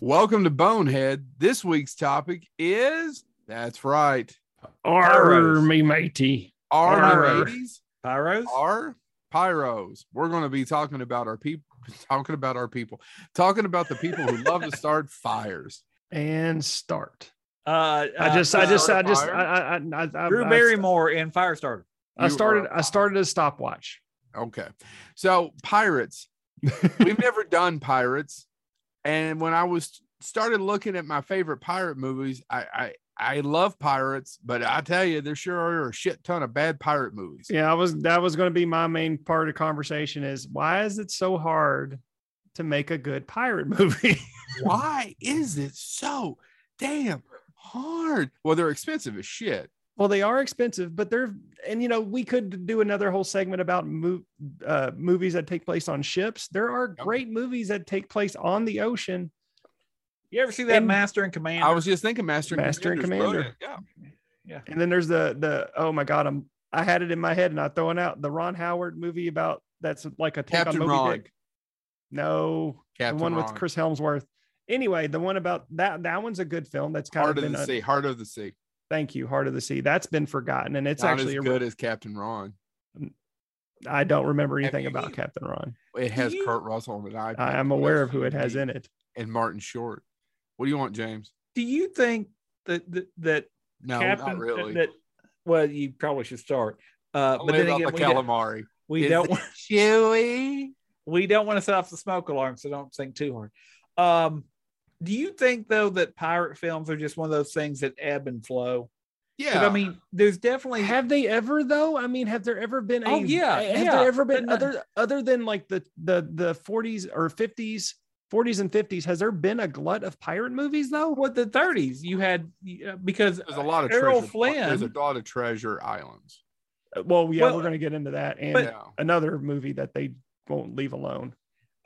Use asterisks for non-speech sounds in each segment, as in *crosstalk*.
Welcome to Bonehead. This week's topic is that's right. Arr, me matey. Our Arr. ladies Pyros? are pyros. We're going to be talking about our people, *laughs* talking about our people, talking about the people who love to start *laughs* fires. And start. Uh, I just, I uh, just, I just. I, I, I, I, Drew I, Barrymore in Firestarter. I started, I started a stopwatch. Okay. So pirates. *laughs* We've never done pirates. And when I was started looking at my favorite pirate movies, I I, I love pirates, but I tell you, there sure are a shit ton of bad pirate movies. Yeah, I was, that was going to be my main part of the conversation is why is it so hard to make a good pirate *laughs* movie? Why is it so damn hard? Well, they're expensive as shit. Well, they are expensive, but they're, and you know, we could do another whole segment about mo- uh, movies that take place on ships. There are Yep. great movies that take place on the ocean. You ever see that And- Master and Commander? I was just thinking Master and Master and Commander. brilliant. Yeah. And then there's the the oh my god, I'm I had it in my head and I throwing out the Ron Howard movie about that's like a take Captain on Moby Ron. Dick. No, Captain the one Ron. with Chris Hemsworth. Anyway, the one about that that one's a good film. That's kind Heart of of been the a- Sea. Heart of the Sea. Thank you, Heart of the Sea. That's been forgotten, and it's Not actually as a, good as Captain Ron. I don't remember anything you about either? Captain Ron. It has you- Kurt Russell and it. I am aware of who it has in it. And Martin Short. What do you want, James? Do you think that that, that No, Captain not really. that well, you probably should start. Uh, but Only then about again, the we don't, calamari. we Is don't want, *laughs* chewy. we don't want to set off the smoke alarm, so don't think too hard. Um, do you think though that pirate films are just one of those things that ebb and flow? Yeah. I mean, there's definitely Have they ever though? I mean, have there ever been? A, Oh, yeah, Have yeah, there ever been but not- other other than like the the the 40s or 50s, 40s and 50s? Has there been a glut of pirate movies though? what the 30s you had uh, because there's a lot of Errol treasure. There's a lot of treasure islands. Uh, Well, yeah, Well, we're going to get into that and but- another movie that they won't leave alone.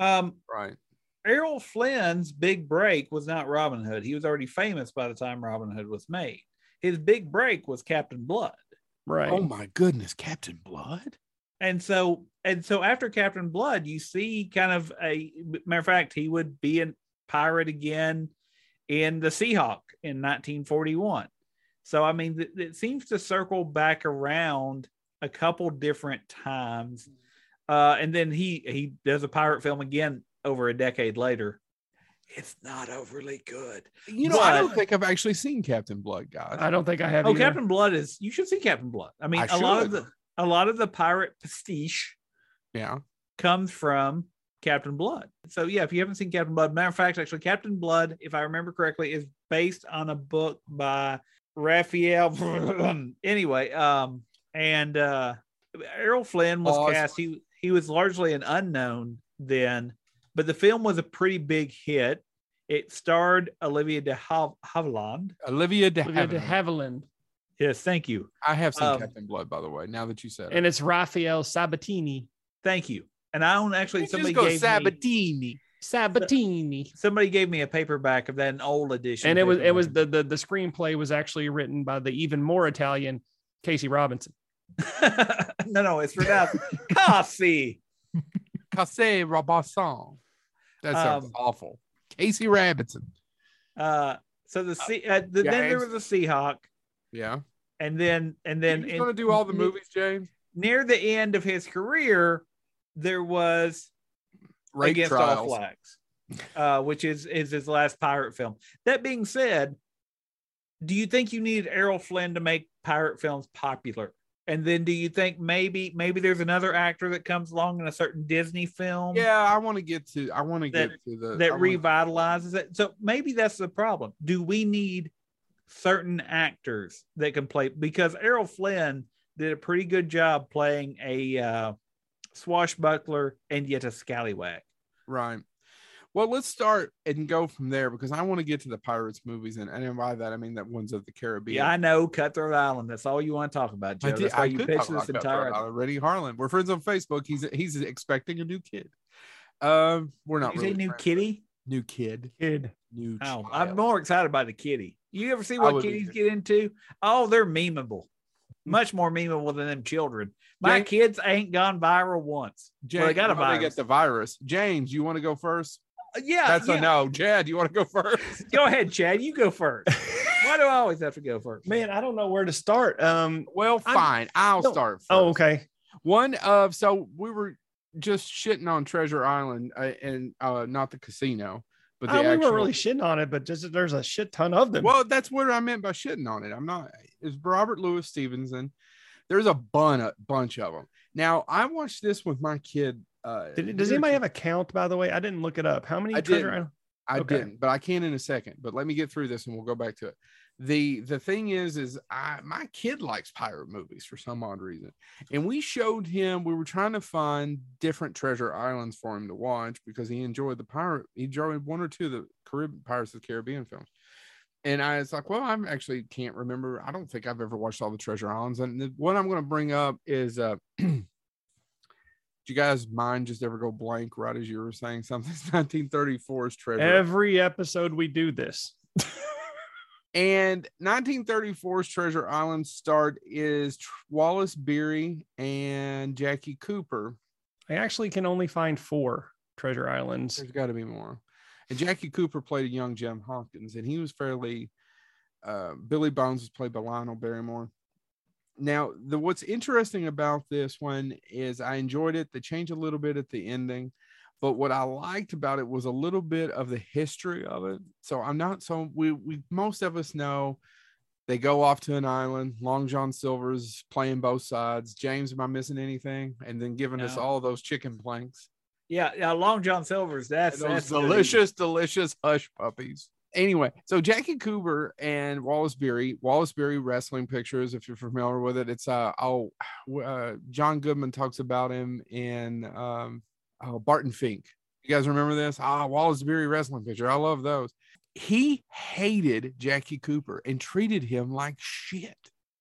um Right. Errol Flynn's big break was not Robin Hood. He was already famous by the time Robin Hood was made. His big break was Captain Blood. Right. Oh my goodness, Captain Blood. And so and so after Captain Blood, you see kind of a matter of fact, he would be a pirate again in the Seahawk in 1941. So I mean, th- it seems to circle back around a couple different times, uh, and then he he does a pirate film again over a decade later. It's not overly good. You know, I don't think I've actually seen Captain Blood, guys. I don't think I have. Oh, either. Captain Blood is you should see Captain Blood. I mean, I a lot of the a lot of the pirate pastiche yeah. comes from Captain Blood. So yeah, if you haven't seen Captain Blood, matter of fact, actually, Captain Blood, if I remember correctly, is based on a book by Rafael. *laughs* anyway, um, and uh, Errol Flynn was Pause. cast. He he was largely an unknown then, but the film was a pretty big hit. It starred Olivia de Hav- Havilland. Olivia de Olivia de Havilland. Havilland. Yes, thank you, I have seen Um, Captain Blood, by the way. Now that you said it, And it's Rafael Sabatini. thank you. And I own actually You somebody just go gave me, Sabatini. Sabatini. somebody gave me a paperback of that an old edition. And it was it was the, the the screenplay was actually written by the even more Italian Casey Robinson. *laughs* no, no, it's pronounced *laughs* Cassie. Casse Robinson. That sounds Um, awful. Casey Robinson. Uh, so the sea, uh, the, then there was a Seahawk, Yeah. and then and then He's going to do all the movies, James. near the end of his career. There was Rape Against All. Flags, uh, which is is his last pirate film. That being said, do you think you need Errol Flynn to make pirate films popular? And then do you think maybe maybe there's another actor that comes along in a certain Disney film? Yeah, I want to get to. I want to get to the that wanna- revitalizes it. So maybe that's the problem. Do we need certain actors that can play? Because Errol Flynn did a pretty good job playing a uh, swashbuckler and yet a scallywag. Right. Well, let's start and go from there because I want to get to the Pirates movies, and, and by that I mean that ones of the Caribbean. Yeah, I know Cutthroat Island. That's all you want to talk about, Joe. I did. That's why I you could pitched talk this about entire. entire Renny Harlin. We're friends on Facebook. He's he's expecting a new kid. Um, we're not you really say new kitty? New kid. Kid. New. Oh, child. I'm more excited by the kitty. You ever see what kitties get into? Oh, they're memeable. Much more memeable than them children. My James- kids ain't gone viral once. James, well, they got a well, they get the virus. James, you want to go first? Yeah, That's yeah. a no. Chad, you want to go first? Go ahead, Chad. You go first. *laughs* Why do I always have to go first? Man, I don't know where to start. Um. Well, I'm- fine. I'll no. start. First. Oh, okay. One of so we were just shitting on Treasure Island uh, and uh, not the casino, but the Uh, we actual. were really shitting on it, but just there's a shit ton of them. well, that's what I meant by shitting on it. I'm not. It's Robert Louis Stevenson. There's a bun, a bunch of them. Now I watched this with my kid. Uh, Did does anybody have a count? By the way, I didn't look it up. How many I treasure didn't. I Okay. didn't, but I can in a second. But let me get through this and we'll go back to it. The the thing is, is I my kid likes pirate movies for some odd reason. And we showed him, we were trying to find different treasure islands for him to watch because he enjoyed the pirate, he enjoyed one or two of the Caribbean Pirates of the Caribbean films. And I was like, well, I actually can't remember. I don't think I've ever watched all the treasure islands. And the, what I'm going to bring up is uh *clears throat* do you guys mind just ever go blank right as you were saying something? *laughs* 1934's treasure. Every episode we do this. And 1934's Treasure Island start is Wallace Beery and Jackie Cooper. I actually can only find four treasure islands. There's got to be more. And Jackie Cooper played a young Jim Hawkins, and he was fairly. Uh, Billy Bones was played by Lionel Barrymore. Now, the what's interesting about this one is I enjoyed it. They changed a little bit at the ending, but what I liked about it was a little bit of the history of it. So I'm not so we we most of us know they go off to an island. Long John Silver's playing both sides. James, am I missing anything? And then giving us all those chicken planks. Yeah, yeah. Long John Silver's. That's those that's delicious, delicious hush puppies. Anyway, so Jackie Cooper and Wallace Beery, Wallace Beery wrestling pictures, if you're familiar with it, it's uh oh uh John Goodman talks about him in um oh, Barton Fink. You guys remember this? Ah, Wallace Beery wrestling picture. I love those. He hated Jackie Cooper and treated him like shit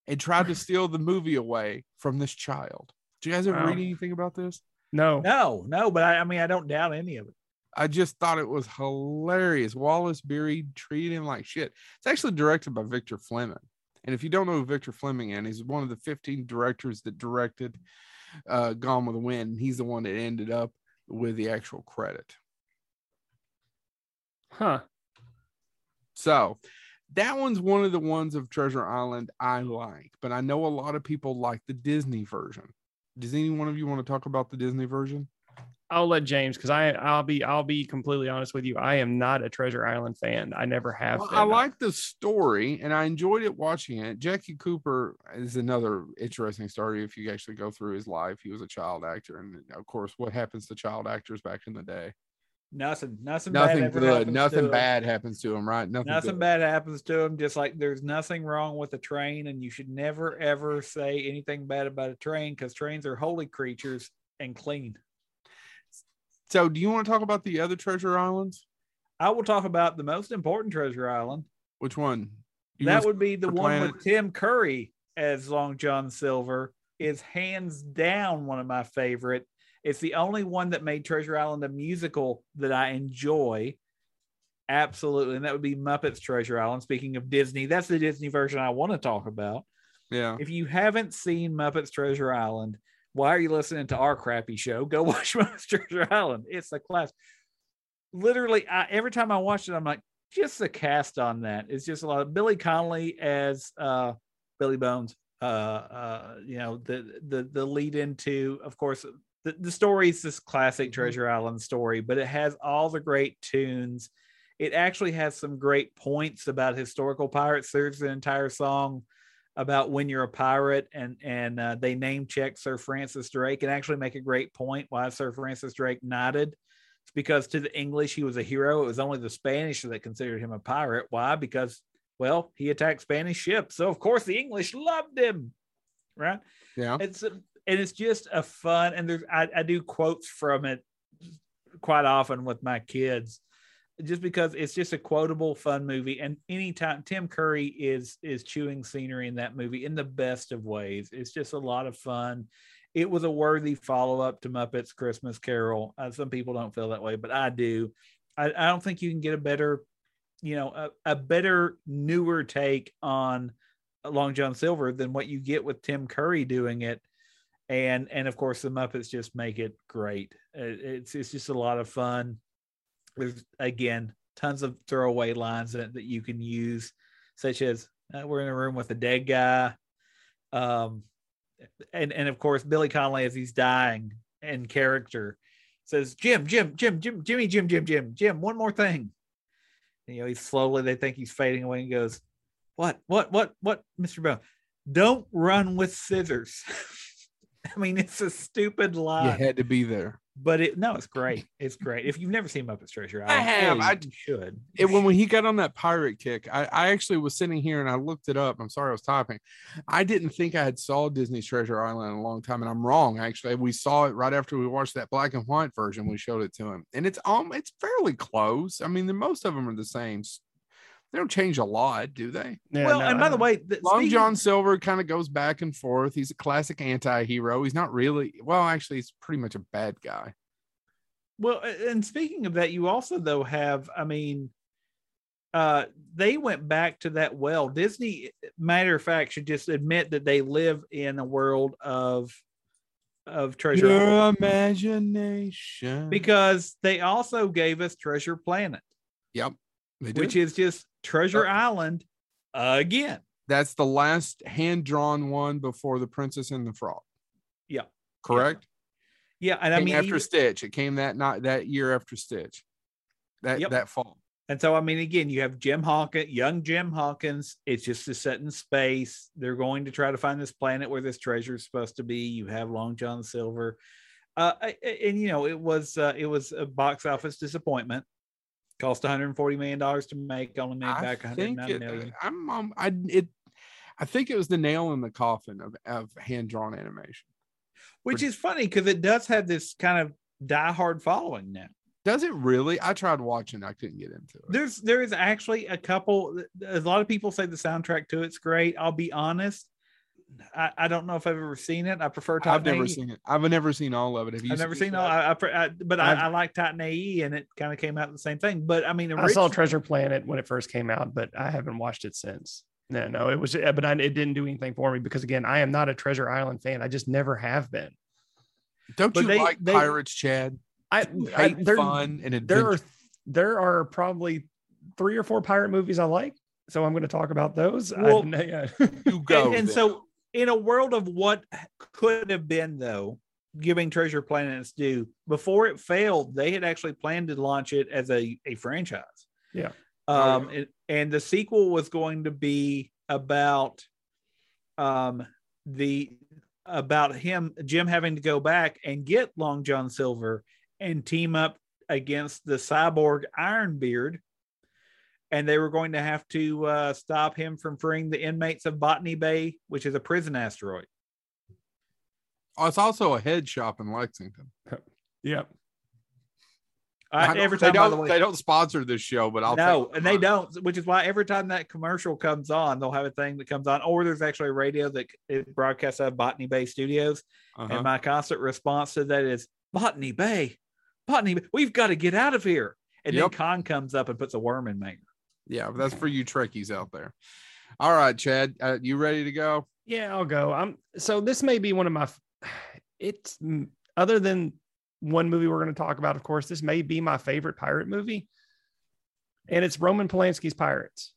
and tried to *laughs* steal the movie away from this child. Do you guys ever Wow. read anything about this? No. No, no, but I, I mean, I don't doubt any of it. I just thought it was hilarious. Wallace Beery treated him like shit. It's actually directed by Victor Fleming. And if you don't know who Victor Fleming is, he's one of the 15 directors that directed uh, Gone with the Wind. He's the one that ended up with the actual credit. Huh. So that one's one of the ones of Treasure Island I like, but I know a lot of people like the Disney version. Does any one of you want to talk about the Disney version? I'll let James because I I'll be I'll be completely honest with you. I am not a Treasure Island fan. I never have. Well. I like the story and I enjoyed it watching it. Jackie Cooper is another interesting story. If you actually go through his life, he was a child actor, and of course, what happens to child actors back in the day? Nothing, nothing, Nothing bad good, happens to nothing 'em. bad happens to him, right? Nothing, Nothing good. bad happens to him. Just like there's nothing wrong with a train, and you should never ever say anything bad about a train because trains are holy creatures and clean. So, do you want to talk about the other treasure islands? I will talk about the most important treasure island. Which one? You that would be the one Planet- with Tim Curry as Long John Silver. Is hands down one of my favorite. It's the only one that made Treasure Island a musical that I enjoy. Absolutely, and that would be Muppets Treasure Island. Speaking of Disney, that's the Disney version I want to talk about. yeah. If you haven't seen Muppets Treasure Island, why are you listening to our crappy show? Go *laughs* watch Treasure Island. It's a class. Literally, I, every time I watch it, I'm like, just the cast on that is just a lot of Billy Connolly as uh, Billy Bones. Uh, uh, you know, the the the lead into, of course, the, the story is this classic Treasure Island story, but it has all the great tunes. It actually has some great points about historical pirates. There's an entire song about when you're a pirate and and uh, they name check Sir Francis Drake and actually make a great point why Sir Francis Drake knighted. It's because to the English he was a hero. It was only the Spanish that considered him a pirate. Why? Because well he attacked Spanish ships, so of course the English loved him, right? Yeah. It's a, and it's just a fun and there's I, I do quotes from it quite often with my kids just because it's just a quotable fun movie. And anytime tim curry is is chewing scenery in that movie in the best of ways. It's just a lot of fun. It was a worthy follow-up to muppets christmas carol. Uh, some people don't feel that way but i do. I, I don't think you can get a better you know a, a better newer take on long john silver than what you get with tim curry doing it. And and of course the muppets just make it great. It's it's just a lot of fun there's again tons of throwaway lines that, that you can use, such as uh, "We're in a room with a dead guy," um, and and of course Billy Connolly as he's dying in character says, "Jim, Jim, Jim, Jim, Jimmy, Jim, Jim, Jim, Jim, one more thing." And, you know, he's slowly they think he's fading away and goes, "What, what, what, what, Mister Bell? Don't run with scissors." *laughs* I mean, it's a stupid line You had to be there. But it no, it's great. It's great. If you've never seen Muppets Treasure, I have. hey, I- you should. It, when, when he got on that pirate kick, I, I actually was sitting here and I looked it up. I'm sorry I was typing. I didn't think I had saw Disney's Treasure Island in a long time, and I'm wrong. Actually, we saw it right after we watched that black and white version. We showed it to him, and it's um, it's fairly close. I mean, the most of them are the same. S- They don't change a lot, do they? Yeah, well, no, and by the way, the, Long speaking- John Silver kind of goes back and forth. He's a classic anti-hero. He's not really well, actually, he's pretty much a bad guy. Well, and speaking of that, you also though have, I mean, uh, they went back to that well. Disney, matter of fact, should just admit that they live in a world of of treasure Island Your imagination. because they also gave us Treasure Planet, yep, they which is just Treasure Island again. That's the last hand-drawn one before the Princess and the Frog. Yeah. Correct. Yeah, and I mean, after even- Stitch. It came that not that year after Stitch. That Yep. that fall. And so, I mean, again, you have Jim Hawkins, young Jim Hawkins. It's just a set in space. They're going to try to find this planet where this treasure is supposed to be. You have Long John Silver, uh, and you know it was uh, it was a box office disappointment. Cost 140 million dollars to make, only made I back think 109 it, million. I'm um, I it I think it was the nail in the coffin of, of hand-drawn animation. Which is funny because it does have this kind of diehard following now. Does it really? I tried watching, I couldn't get into it. There's there is actually a couple. A lot of people say the soundtrack to it's great. I'll be honest. I, I don't know if I've ever seen it. I prefer Titan I've never AE. seen it. I've never seen all of it. Have you I've never seen. it? No, I, I, I but I, I've- like Titan AE, and it kind of came out the same thing. But I mean, I saw Treasure Planet when it first came out, but I haven't watched it since. No, no, it was, eh, but I, it didn't do anything for me because again, I am not a Treasure Island fan. I just never have been. Don't But you they- like they- pirates, Chad? I, You I hate there, fun and there are adventure. there are probably three or four pirate movies I like, so I'm going to talk about those. I- *laughs* yeah. You go. and, and so in a world of what could have been, though, giving Treasure Planet its due, before it failed, they had actually planned to launch it as a, a franchise. Yeah. Oh, Um, and, and the sequel was going to be about um the about him Jim having to go back and get Long John Silver and team up against the cyborg Ironbeard. And they were going to have to uh, stop him from freeing the inmates of Botany Bay, which is a prison asteroid. Oh, it's also a head shop in Lexington. *laughs* Yep. I, I don't- every time, by don't, the way, they don't sponsor this show, but I'll no, take and they don't, which is why every time that commercial comes on, they'll have a thing that comes on, or there's actually a radio that it broadcasts out of Botany Bay Studios. Uh-huh. And my constant response to that is Botany Bay, Botany, Bay, we've got to get out of here. And Yep. then Khan comes up and puts a worm in me. Yeah, that's for you Trekkies out there. All right, Chad, uh, you ready to go? Yeah, I'll go. I'm so this may be one of my *sighs* it's other than one movie we're going to talk about, of course, this may be my favorite pirate movie. And it's Roman Polanski's Pirates.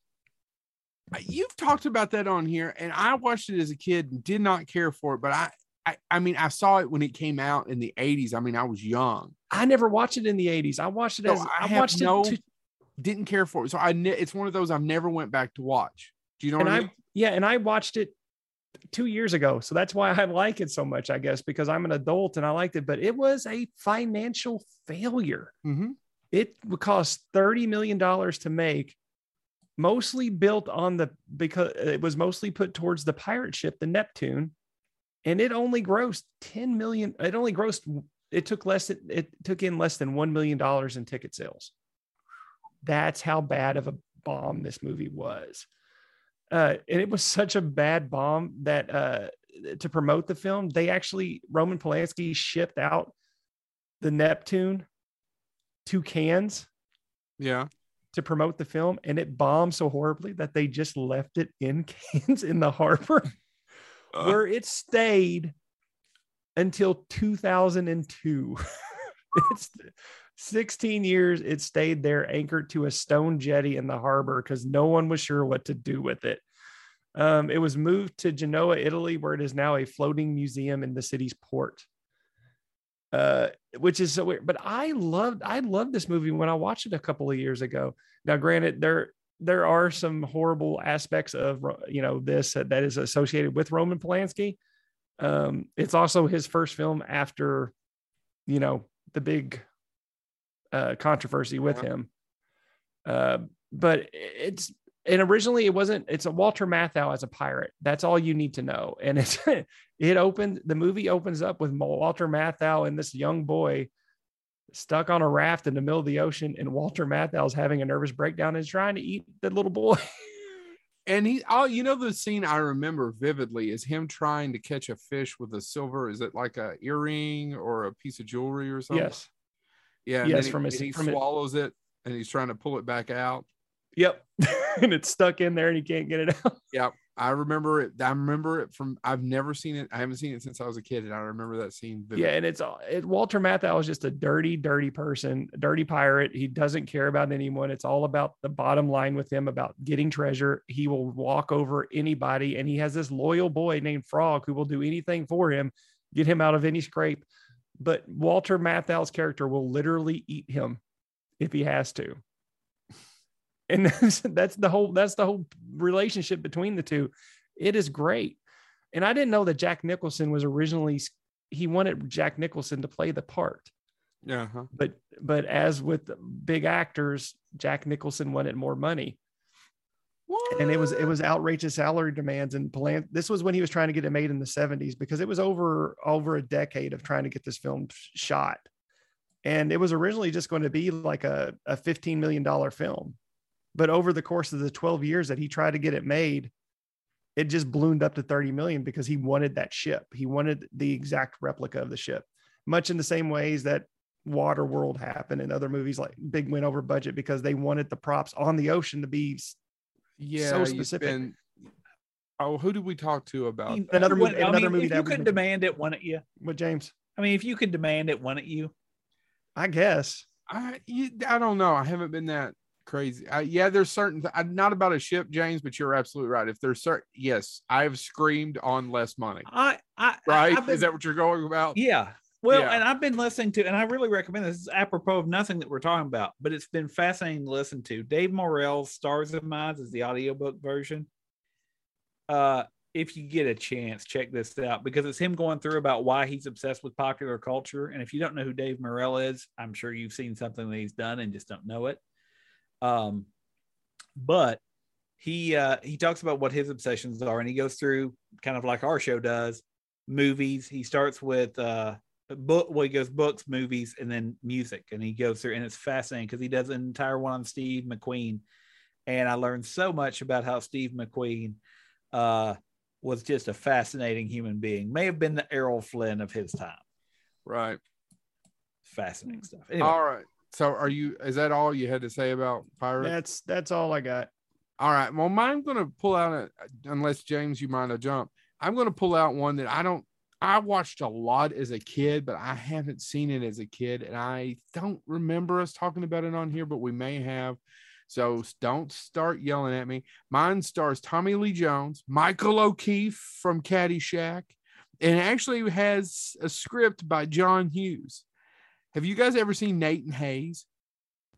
You've talked about that on here, and I watched it as a kid and did not care for it. But I, I, I mean, I saw it when it came out in the '80s. I mean, I was young, I never watched it in the 80s. I watched it So as I I, watched no- it to, didn't care for it. So I, ne- it's one of those I've never went back to watch. Do you know and what I I mean? yeah, and I watched it two years ago. So that's why I like it so much, I guess, because I'm an adult and I liked it, but it was a financial failure. Mm-hmm. It would cost $30 million to make, mostly built on the because it was mostly put towards the pirate ship, the Neptune, and it only grossed 10 million. It only grossed, it took less it took in less than $1 million in ticket sales. That's how bad of a bomb this movie was. Uh, and it was such a bad bomb that uh, to promote the film, they actually Roman Polanski shipped out the Neptune to Cannes Yeah. to promote the film, and it bombed so horribly that they just left it in *laughs* Cannes in the harbor, Uh, where it stayed until 2002. *laughs* it's 16 years it stayed there anchored to a stone jetty in the harbor because no one was sure what to do with it. Um, it was moved to Genoa, Italy, where it is now a floating museum in the city's port. Uh, which is so weird. But I loved I loved this movie when I watched it a couple of years ago. Now, granted, there there are some horrible aspects of you know this that is associated with Roman Polanski. Um, it's also his first film after, you know, the big uh, controversy with Yeah. him. Uh, but it's and originally it wasn't. It's a Walter Matthau as a pirate. That's all you need to know. And it's *laughs* it opened. The movie opens up with Walter Matthau and this young boy stuck on a raft in the middle of the ocean, and Walter Matthau's having a nervous breakdown and is trying to eat the little boy. *laughs* And he, oh, you know, the scene I remember vividly is him trying to catch a fish with a silver. Is it like a earring or a piece of jewelry or something? yes. Yeah. and Yes, he, from his- he from swallows it and he's trying to pull it back out. Yep. *laughs* and it's stuck in there, and he can't get it out. *laughs* Yep. I remember it. I remember it from, I've never seen it. I haven't seen it since I was a kid. And I remember that scene. Yeah, and it's all- it, Walter Matthau is just a dirty, dirty person, a dirty pirate. He doesn't care about anyone. It's all about the bottom line with him about getting treasure. He will walk over anybody, and he has this loyal boy named Frog who will do anything for him, get him out of any scrape. But Walter Matthau's character will literally eat him if he has to. And *laughs* that's, that's the whole that's the whole relationship between the two. It is great. And I didn't know that Jack Nicholson was originally he wanted Jack Nicholson to play the part. Yeah. huh. But but as with big actors, Jack Nicholson wanted more money. And it was it was outrageous salary demands and plan. This was when he was trying to get it made in the 70s because it was over over a decade of trying to get this film shot. And it was originally just going to be like a, a $15 million film. But over the course of the 12 years that he tried to get it made, it just ballooned up to 30 million because he wanted that ship. He wanted the exact replica of the ship, much in the same ways that Waterworld happened and other movies like Big Win over budget because they wanted the props on the ocean to be Yeah. so specific. spend- oh, who did we talk to about that? Another you movie- wouldn't- I mean, movie If that you could have- demand it, wouldn't you? with James. I mean, if you could demand it, wouldn't you? I guess. I you, I don't know. I haven't been that crazy. I, yeah, there's certain. Th- I'm not about a ship, James, but you're absolutely right. If there's certain, yes, I have screamed on less money. I, I, Right? I've been- Is that what you're going about? Yeah. Well, Yeah. and I've been listening to, and I really recommend this. Is apropos of nothing that we're talking about, but it's been fascinating to listen to. Dave Morell's Stars of Minds is the audiobook version. Uh, if you get a chance, check this out because it's him going through about why he's obsessed with popular culture. And if you don't know who Dave Morell is, I'm sure you've seen something that he's done and just don't know it. Um, but he uh he talks about what his obsessions are, and he goes through kind of like our show does movies. He starts with uh book well, he goes books, movies, and then music, and he goes through, and it's fascinating because he does an entire one on Steve McQueen, and I learned so much about how Steve McQueen uh was just a fascinating human being. May have been the Errol Flynn of his time. Right. Fascinating stuff. Anyway, All right. So, are you? Is that all you had to say about pirates? That's that's all I got. All right. Well, mine's going to pull out a, unless James, you mind a jump. I'm going to pull out one that I don't, I watched a lot as a kid, but I haven't seen it as a kid. And I don't remember us talking about it on here, but we may have. So don't start yelling at me. Mine stars Tommy Lee Jones, Michael O'Keefe from Caddyshack, and actually has a script by John Hughes. Have you guys ever seen Nate and Hayes?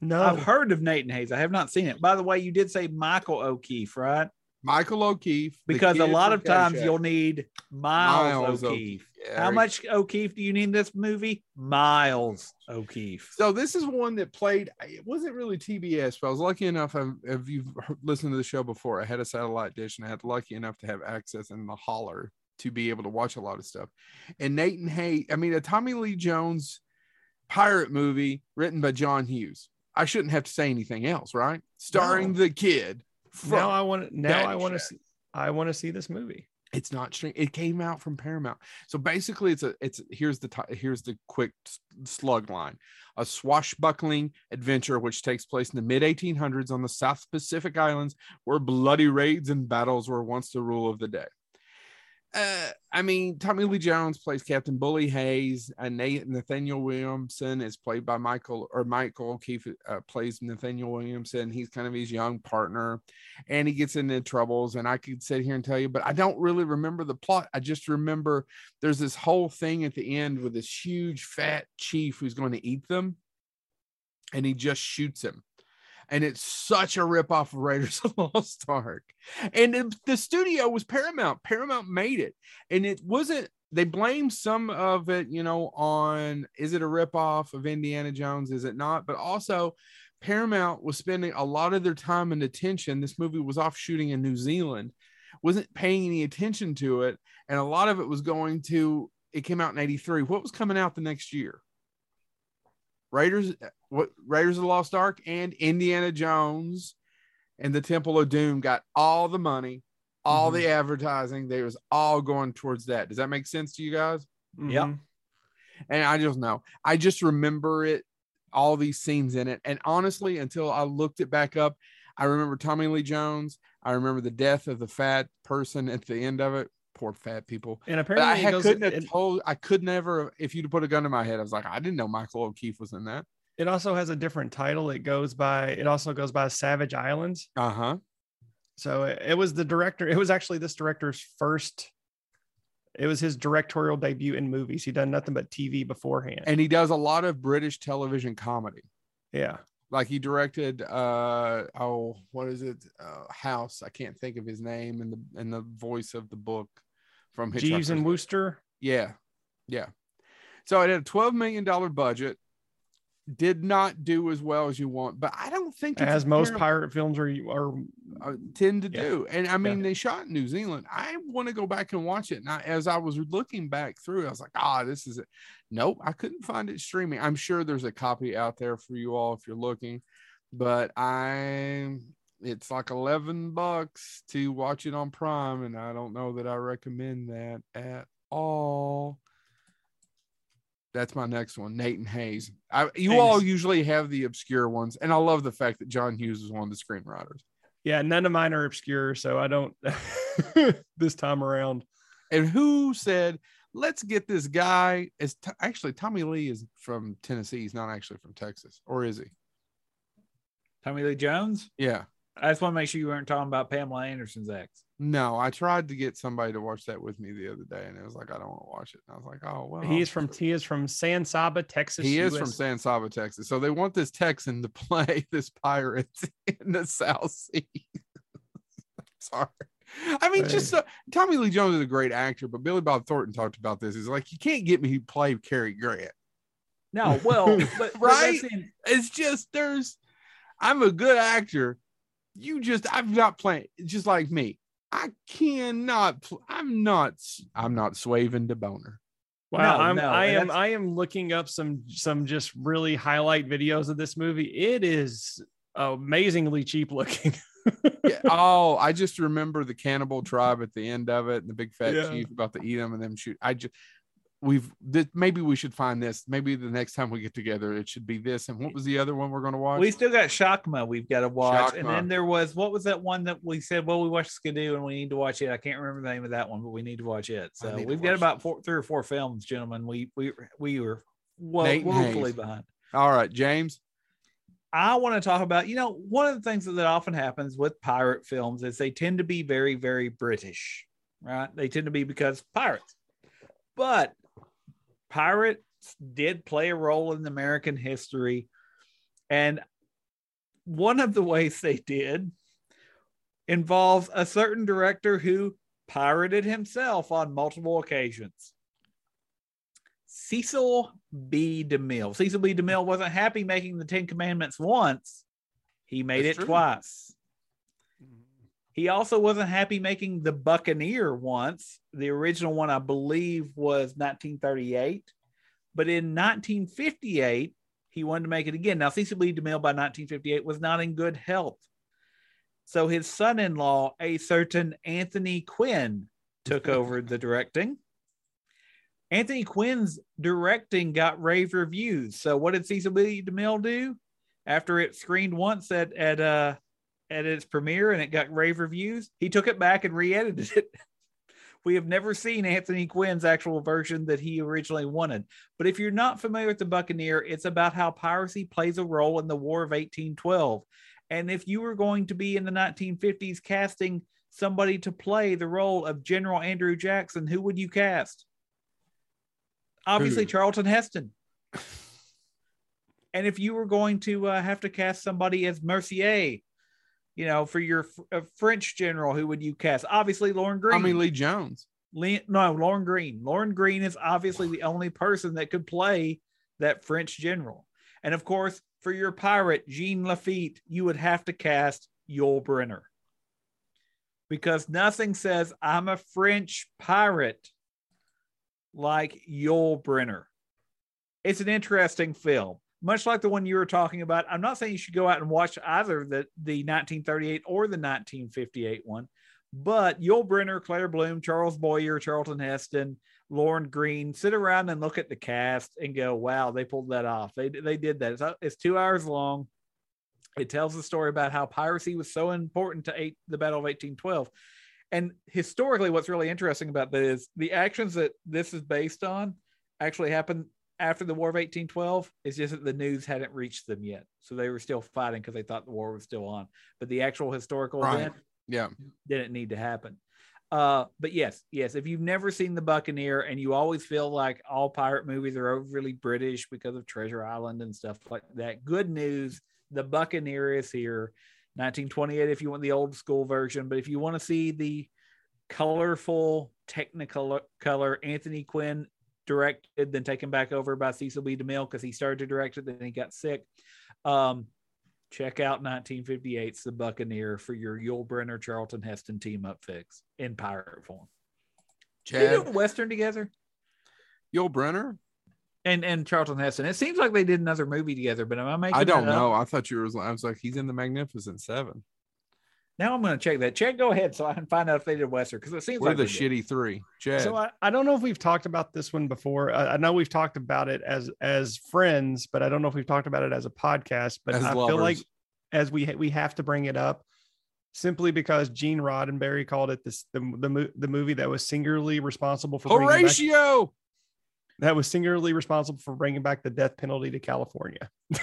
No, I've heard of Nate and Hayes. I have not seen it. By the way, you did say Michael O'Keefe, right? Michael O'Keefe. Because a lot of times you'll need Miles, Miles O'Keefe. Yeah, How much O'Keefe do you need in this movie? Miles O'Keefe. So this is one that played. It wasn't really TBS, but I was lucky enough. Um, if you've listened to the show before, I had a satellite dish, and I had lucky enough to have access in the holler to be able to watch a lot of stuff. And Nathan Hay, I mean, a Tommy Lee Jones pirate movie written by John Hughes. I shouldn't have to say anything else, right? Starring the kid. From, now I want to now I want to see I want to see this movie. it's not string it came out from paramount. So basically it's a it's here's the ti- here's the quick slug line. A swashbuckling adventure which takes place in the mid 1800s on the south pacific islands where bloody raids and battles were once the rule of the day uh, I mean, Tommy Lee Jones plays Captain Bully Hayes, and Nathaniel Williamson is played by Michael or Michael O'Keefe uh, plays Nathaniel Williamson. He's kind of his young partner, and he gets into troubles. And I could sit here and tell you, but I don't really remember the plot. I just remember there's this whole thing at the end with this huge fat chief who's going to eat them, and he just shoots him and it's such a ripoff of Raiders of the Lost Ark. And the studio was Paramount. Paramount made it, and it wasn't. They blame some of it, you know, on is it a ripoff of Indiana Jones? Is it not? But also, Paramount was spending a lot of their time and attention. This movie was off shooting in New Zealand, wasn't paying any attention to it, and a lot of it was going to. It came out in '83. What was coming out the next year? Raiders, what Raiders of the Lost Ark and Indiana Jones and the Temple of Doom got all the money, all Mhm. the advertising. They was all going towards that. Does that make sense to you guys? Yep. Mhm. And I just know, I just remember it, all these scenes in it. And honestly, until I looked it back up, I remember Tommy Lee Jones. I remember the death of the fat person at the end of it. Poor fat people. And I apparently, had, goes, couldn't have it, told. I could never. If you'd put a gun to my head, I was like, I didn't know Michael O'Keefe was in that. it also has a different title. It goes by. It also goes by Savage Islands. Uh huh. So it, it was the director. It was actually this director's first. It was his directorial debut in movies. He'd done nothing but TV beforehand. And he does a lot of British television comedy. yeah, Like he directed, uh, oh, what is it? Uh, House. I can't think of his name and the and the voice of the book from Jeeves and Wooster. Yeah, yeah. So it had a twelve million dollar budget. Did not do as well as you want, but I don't think As most pirate films are, are uh, tend to Yeah. do. And I mean, they shot in New Zealand. I want to go back and watch it. And I, as I was looking back through, I was like, ah, this is it. Nope, I couldn't find it streaming. I'm sure there's a copy out there for you all if you're looking, but I, it's like 11 bucks to watch it on Prime. And I don't know that I recommend that at all. That's my next one, Nate and Hayes. I, you Hayes. all usually have the obscure ones, and I love the fact that John Hughes is one of the screenwriters. yeah, none of mine are obscure, so I don't *laughs* this time around. And who said, let's get this guy? Is t- actually Tommy Lee is from Tennessee. He's not actually from Texas, or is he? Tommy Lee Jones. Yeah. I just want to make sure you weren't talking about Pamela Anderson's ex. No, I tried to get somebody to watch that with me the other day, and it was like, I don't want to watch it. And I was like, oh well. He is from he is from San Saba, Texas. He is from San Saba, Texas. So they want this Texan to *laughs* play this pirate in the South Sea. *laughs* Sorry. I mean, just uh, Tommy Lee Jones is a great actor, but Billy Bob Thornton talked about this. He's like, you can't get me to play Cary Grant. No, well, *laughs* but, but Right? that's in- It's just there's, I'm a good actor. You just, I'm not playing. Just like me, I cannot. Pl- I'm not. I'm not swaving to boner. Wow, No, I'm no, I am I am looking up some some just really highlight videos of this movie. It is amazingly cheap looking. *laughs* Yeah. oh, I just remember the cannibal tribe at the end of it, and the big fat Yeah. chief about to eat them and them shoot. I just. We've th- maybe we should find this. Maybe the next time we get together, it should be this. And what was the other one we're going to watch? we still got Shakma we've got to watch. And then there was what was that one that we said, well, we watched Skidoo and we need to watch it. I can't remember the name of that one, but we need to watch it. So we've got about four, three or four films, gentlemen. We we we were woefully behind. All right, James. I want to talk about, you know, one of the things that often happens with pirate films is they tend to be very, very British, right? They tend to be because pirates. But pirates did play a role in American history. And one of the ways they did involves a certain director who pirated himself on multiple occasions. Cecil B. DeMille. Cecil B. DeMille wasn't happy making the Ten Commandments once, he made That's it true. twice. He also wasn't happy making the Buccaneer once. The original one, I believe, was 1938. But in 1958, he wanted to make it again. Now, Cecil B. DeMille by 1958 was not in good health. So his son in law, a certain Anthony Quinn, took *laughs* over the directing. Anthony Quinn's directing got rave reviews. So what did Cecil B. DeMille do after it screened once at at uh at its premiere and it got rave reviews? He took it back and re-edited it *laughs* We have never seen Anthony Quinn's actual version that he originally wanted. But if you're not familiar with the Buccaneer, it's about how piracy plays a role in the War of 1812. And if you were going to be in the 1950s casting somebody to play the role of General Andrew Jackson, who would you cast? Obviously? Charlton Heston. and if you were going to uh, have to cast somebody as Mercier, you know, for your fr- French general, who would you cast? Obviously, Lorne Greene. Tommy Lee Jones. Le- no, Lorne Greene. Lorne Greene is obviously the only person that could play that French general. And of course, for your pirate, Jean Lafitte, you would have to cast Yul Brynner. Because nothing says I'm a French pirate like Yul Brynner. It's an interesting film, much like the one you were talking about. I'm not saying you should go out and watch either the, the 1938 or the 1958 one, but Yul Brynner, Claire Bloom, Charles Boyer, Charlton Heston, Lorne Greene sit around and look at the cast and go, "Wow, they pulled that off. They they did that. It's, it's two hours long. It tells the story about how piracy was so important to eight, the Battle of 1812. And historically, what's really interesting about that is the actions that this is based on actually happened after the War of 1812. It's just that the news hadn't reached them yet, so they were still fighting because they thought the war was still on. But the actual historical Right. event Yeah. didn't need to happen. Uh, but yes, yes, if you've never seen the Buccaneer and you always feel like all pirate movies are overly British because of Treasure Island and stuff like that, good news, the Buccaneer is here. 1928 if you want the old school version, but if you want to see the colorful technicolor color Anthony Quinn directed, then taken back over by Cecil B. DeMille because he started to direct it, then he got sick. Um, check out 1958's The Buccaneer for your Yul Brynner Charlton Heston team up fix in pirate form. Did they do Chad a Western together? Yul Brynner. And and Charlton Heston. It seems like they did another movie together, but am I making I don't know. I thought you were. I was like, he's in the Magnificent Seven. Now I'm going to check that. Chad, go ahead, so I can find out if they did Western because it seems We're like the they did. shitty three. Chad. So I, I don't know if we've talked about this one before. I, I know we've talked about it as as friends, but I don't know if we've talked about it as a podcast. But As I feel like as we we have to bring it up simply because Gene Roddenberry called it this the the, the movie that was singularly responsible for bringing back, Horatio. that was singularly responsible for bringing back the death penalty to California. *laughs*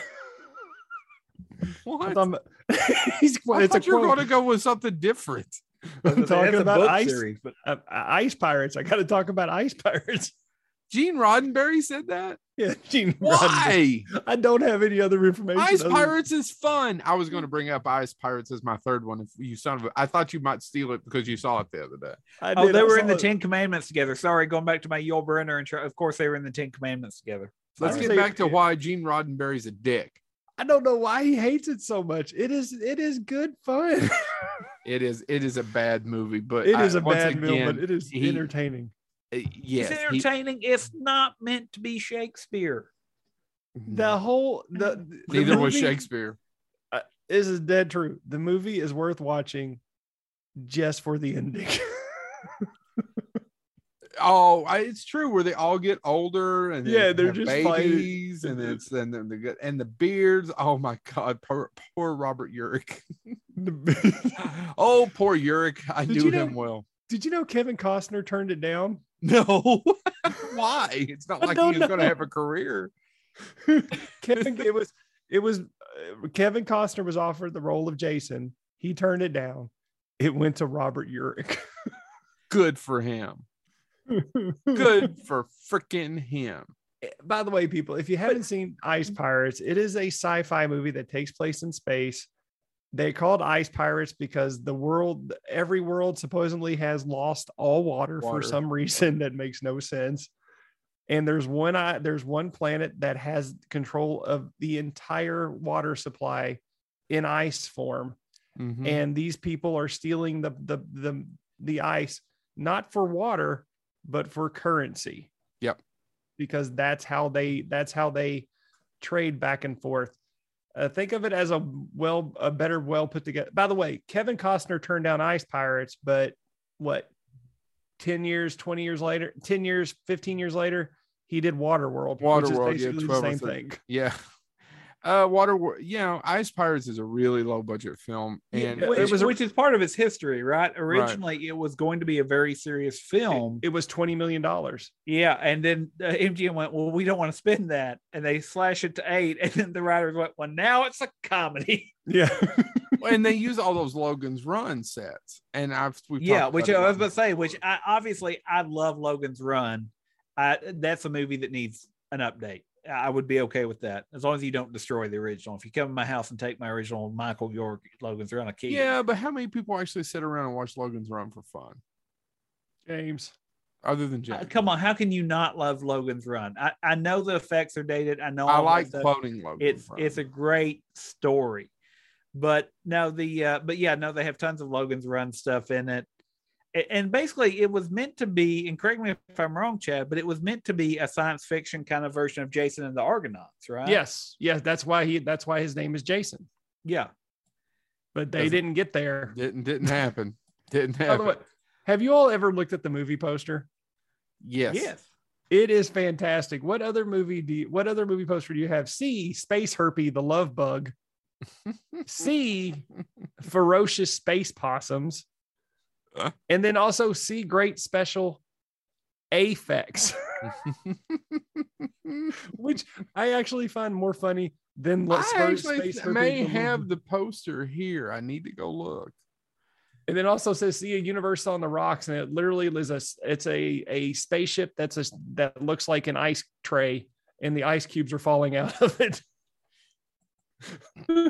What? I'm- *laughs* he's, I it's a thought you were going to go with something different. *laughs* I'm talking about ice series, but uh, ice pirates. I got to talk about ice pirates. *laughs* Gene Roddenberry said that. Yeah, Gene. Roddenberry. Why? I don't have any other information. Ice other- Pirates is fun. I was going to bring up Ice Pirates as my third one. If you son of a, I thought you might steal it because you saw it the other day. I oh, did, they I were in saw the it. Ten Commandments together. Sorry, going back to my Yul Brynner and of course they were in the Ten Commandments together. Let's I get say- back to why Gene Roddenberry's a dick. I don't know why he hates it so much. It is it is good fun. *laughs* It is it is a bad movie, but it I- is a once bad movie, but it is he- entertaining. uh, yes, it's he- entertaining. it's not meant to be Shakespeare. The whole the, the neither was movie- Shakespeare. This is dead true. The movie is worth watching just for the ending. *laughs* Oh, I, it's true. Where they all get older and Yeah, they they're just fighting. babies, and it's and then the, the and the beards. Oh my god, poor, poor Robert Urich. *laughs* *laughs* oh, poor Urich. I Did knew you know- him well. Did you know Kevin Costner turned it down? No, *laughs* why? It's not like he was going to have a career. Kevin, it was it was uh, Kevin Costner was offered the role of Jason. He turned it down. It went to Robert Urich. Good for him. Good *laughs* for freaking him. By the way, people, if you haven't seen Ice Pirates, it is a sci-fi movie that takes place in space. They called Ice Pirates because the world, every world supposedly has lost all water, Water. for some reason that makes no sense. And there's one i- there's one planet that has control of the entire water supply in ice form. Mhm. And these people are stealing the the the the ice not for water, but for currency Yep. because that's how they that's how they trade back and forth. Uh, think of it as a well a better well put together. By the way, Kevin Costner turned down Ice Pirates, but what 10 years, 20 years later, 10 years, 15 years later, he did Waterworld, which is Waterworld, yeah, basically the same thing. Yeah. Uh, Water, you know, Ice Pirates is a really low budget film, and Yeah, it which, was which is part of its history, right? Originally, it was going to be a very serious film. It was twenty million dollars. yeah, and then uh, MGM went, "Well, we don't want to spend that," and they slash it to eight. And then the writers went, "Well, now it's a comedy." *laughs* Yeah. and they use all those Logan's Run sets, and I've we've yeah, which I was about to say, which I obviously I love Logan's Run. I, that's a movie that needs an update. I would be okay with that as long as you don't destroy the original. If you come to my house and take my original Michael York Logan's Run, I keep. it. Yeah, but how many people actually sit around and watch Logan's Run for fun, James. other than Uh, come on, how can you not love Logan's Run? I, I know the effects are dated. I know I like stuff. quoting Logan's it's Run. it's a great story but no the uh but yeah no they have tons of logan's run stuff in it A- and basically it was meant to be and correct me if i'm wrong chad but it was meant to be a science fiction kind of version of jason and the argonauts right Yes. yes That's why he. That's why his name is Jason. yeah But they Doesn't- didn't get there. didn't didn't *laughs* happen. Didn't By the happen. way, have you all ever looked at the movie poster? yes. yes It is fantastic. What other movie do you, what other movie poster do you have? C, Space Herpy, the love bug. *laughs* C, ferocious space possums. And then also see great special affects, *laughs* which I actually find more funny than I Space actually may have the poster here. I need to go look. And then also says see a universe on the rocks, and it literally is a it's a a spaceship that's a that looks like an ice tray, and the ice cubes are falling out of it.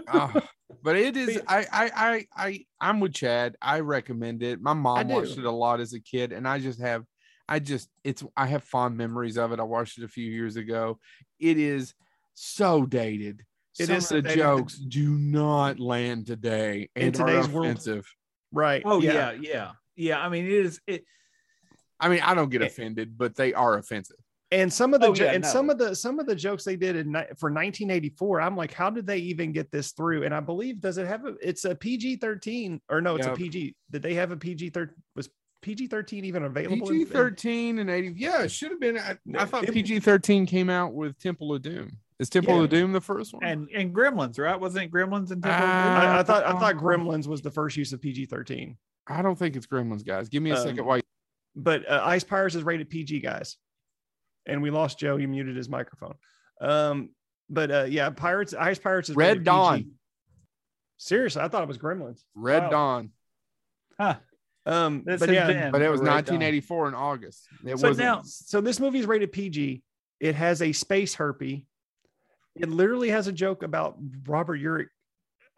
Ah, but it is. But- I, I I I I'm with Chad. I recommend it. My mom watched it a lot as a kid, and I just have. I just it's I have fond memories of it. I watched it a few years ago. It is so dated. It Some is of so the dated. jokes do not land today In and are today's world. right. oh yeah. yeah yeah i mean it is it I mean, I don't get offended, but they are offensive. And some of the Oh, jo- yeah, and no. some of the some of the jokes they did in for 1984, I'm like, how did they even get this through? And I believe does it have a? It's a PG 13 or no? It's Yeah. a PG. Did they have a PG 13? Was PG 13 even available? PG thirteen and eighty. Yeah, it should have been. I, I thought It- PG thirteen came out with Temple of Doom. Is Temple Yeah. of Doom the first one? and and gremlins right wasn't it gremlins and Temple of Doom? I, I thought I Uh, thought Gremlins was the first use of PG 13, I don't think it's Gremlins, guys. Give me a Um, second. Why? but uh, Ice Pirates is rated PG, guys. And we lost Joe. He muted his microphone. Um, but uh, yeah, Pirates Ice Pirates is Red Dawn. PG. Seriously, I thought it was Gremlins. Red Wow. Dawn, huh Um, this but yeah, but it was a Red Dawn. 1984 in August. It So was now- so this movie is rated PG. It has a space herpy. It literally has a joke about Robert Urich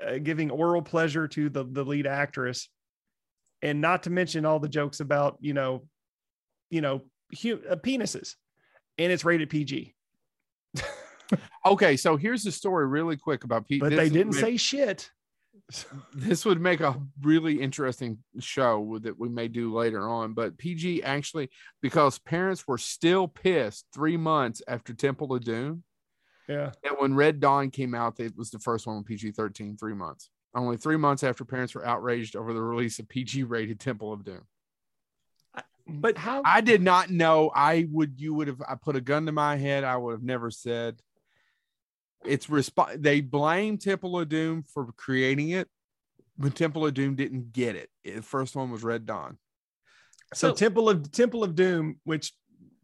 uh, giving oral pleasure to the, the lead actress, and not to mention all the jokes about you know, you know, hu- uh, penises, and it's rated PG. okay. So here's the story, really quick about Pete. But they didn't say shit. this would make a really interesting show that we may do later on. But PG actually, because parents were still pissed three months after Temple of Doom, Yeah, and when Red Dawn came out, it was the first one with PG 13, three months. Only three months after parents were outraged over the release of PG rated Temple of Doom. But how? I did not know I would, you would have, I put a gun to my head. I would have never said it's resp- they blame Temple of Doom for creating it, but Temple of Doom didn't get it. The first one was Red Dawn. so So- Temple of Temple of Doom, which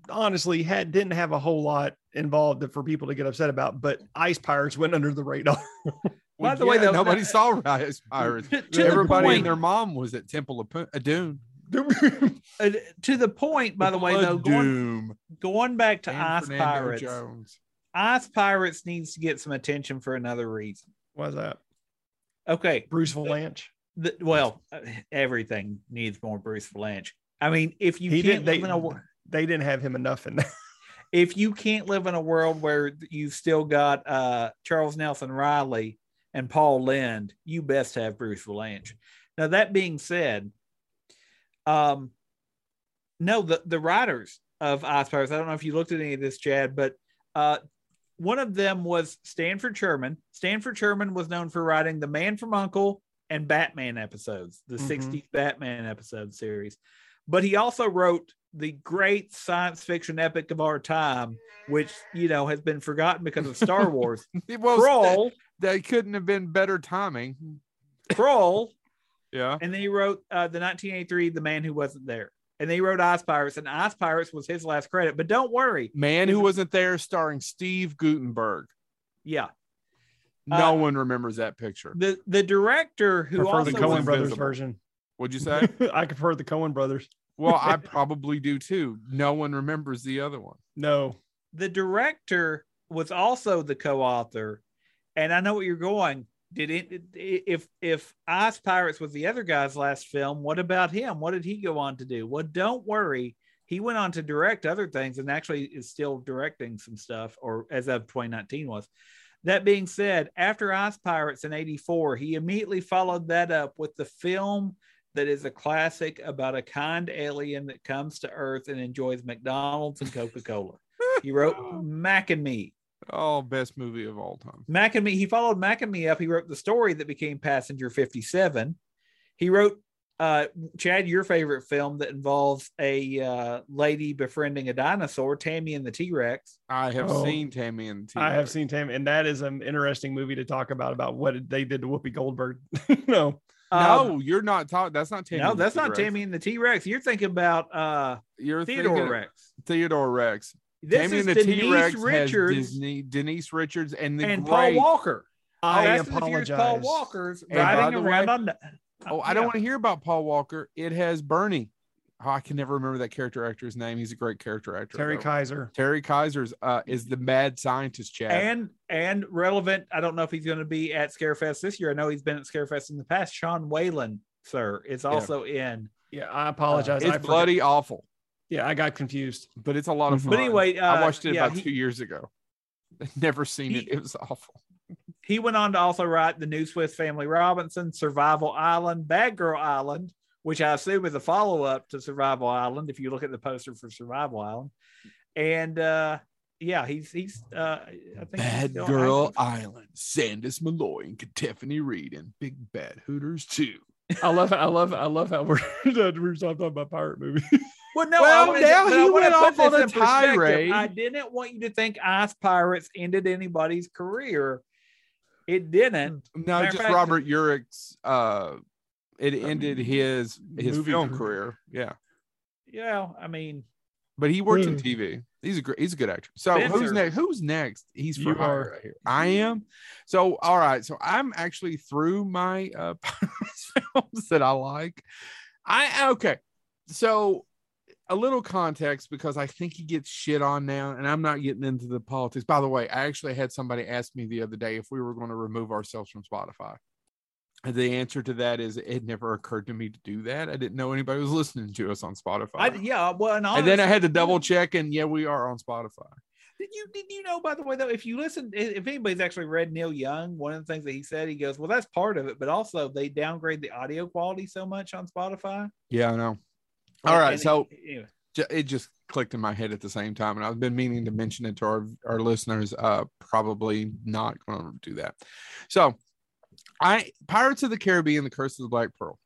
honestly had didn't have a whole lot involved for people to get upset about, but Ice Pirates went under the radar. *laughs* By the way, though, nobody that- saw Rise Pirates. To- *laughs* to the Everybody point- and their mom was at Temple of Pu- uh, Doom. *laughs* to the point by the way though going, Doom. going back to and ice Fernando pirates Jones. ice pirates needs to get some attention for another reason Why's that? okay Bruce Vilanch. the, well uh, everything needs more bruce vilanch i mean if you He can't didn't. They, in a wor- they didn't have him enough in there. *laughs* if you can't live in a world where you've still got uh, Charles Nelson Reilly and Paul Lynde, you best have Bruce Vilanch. Now that being said, um, no, the the writers of Ice Pirates. I don't know if you looked at any of this, Chad, but uh, one of them was Stanford Sherman. Stanford Sherman was known for writing The Man from Uncle and Batman episodes, the Mhm. 60s Batman episode series. But he also wrote the great science fiction epic of our time, which you know has been forgotten because of Star *laughs* Wars. well, Krull, that couldn't have been better timing. Krull, Yeah. and then he wrote uh, the 1983 The Man Who Wasn't There. And then he wrote Ice Pirates, and Ice Pirates was his last credit. But don't worry. Man Who wasn't there, starring Steve Guttenberg. Yeah. No Uh, one remembers that picture. The the director who prefer also the Coen brothers invisible. version. What'd you say? *laughs* I prefer the Coen brothers. well, I *laughs* probably do too. No one remembers the other one. No, the director was also the co-author. And I know what you're going. Did it if if Ice Pirates was the other guy's last film, what about him? What did he go on to do? Well, don't worry. He went on to direct other things and actually is still directing some stuff, or as of 2019 was. That being said, after Ice Pirates in 84, he immediately followed that up with the film that is a classic about a kind alien that comes to Earth and enjoys McDonald's and Coca Cola. He wrote *laughs* Mac and Me. Oh, best movie of all time. Mac and Me, he followed Mac and Me up. He wrote the story that became Passenger 57. He wrote uh Chad, your favorite film that involves a uh, lady befriending a dinosaur, Tammy and the T-Rex. I have Oh. seen Tammy and the I have seen Tammy, and that is an interesting movie to talk about about what they did to Whoopi Goldberg. *laughs* no, No, Um, you're not talking. That's not Tammy. no, that's not T-Rex. Tammy and the T-Rex. You're thinking about uh You're Theodore thinking Rex. Theodore Rex. This Tammy is the Denise T-Rex Richards Disney, Denise Richards and the and Paul. Walker. I Fast and the Furious apologize. Paul Walker's And riding around way- on. The, Oh, I don't want to hear about Paul Walker. It has Bernie. Oh, I can never remember that character actor's name. He's a great character actor. Terry though. Kiser. Terry Kiser's uh, is the mad scientist, Chad. and and relevant. I don't know if he's going to be at Scarefest this year. I know he's been at Scarefest in the past. Sean Whalen, sir, is also in. Yeah, I apologize. I it's forgot- bloody awful, Yeah, I got confused. but it's a lot of Mhm. fun. But anyway, uh, I watched it yeah, about he- two years ago. *laughs* Never seen it. He- It was awful. He went on to also write the new Swiss Family Robinson, Survival Island, Bad Girl Island, which I assume is a follow up to Survival Island. If you look at the poster for Survival Island, and uh, yeah, he's he's uh, I think Bad still Girl active. Island, Sandus Malloy and Tiffany Reed and Big Bad Hooters too. I love I love I love how we're *laughs* we're talking about pirate movie. *laughs* Well, no, Well, I now to, but I he went off on this a tirade. I didn't want you to think Ice Pirates ended anybody's career. It didn't. No, Matter just fact- Robert Urich's. Uh, it ended his his movie film career. career. Yeah, Yeah, I mean, but he worked in Hmm. TV. He's a great. He's a good actor. So who's next? Who's next? He's for hire right here. I am. So all right. So I'm actually through my uh *laughs* films that I like. I okay. So a little context because I think he gets shit on now, and I'm not getting into the politics. By the way, I actually had somebody ask me the other day if we were going to remove ourselves from Spotify. And the answer to that is it never occurred to me to do that. I didn't know anybody was listening to us on Spotify. I, yeah. Well, and, and then I had to double check, and yeah, we are on Spotify. Did you did you know by the way though? If you listen, if anybody's actually read Neil Young, one of the things that he said, he goes, "Well, that's part of it, but also they downgrade the audio quality so much on Spotify." Yeah, I know. All right, so anyway. it just clicked in my head at the same time, and I've been meaning to mention it to our our listeners. Uh, probably not going to do that. So, I Pirates of the Caribbean: The Curse of the Black Pearl.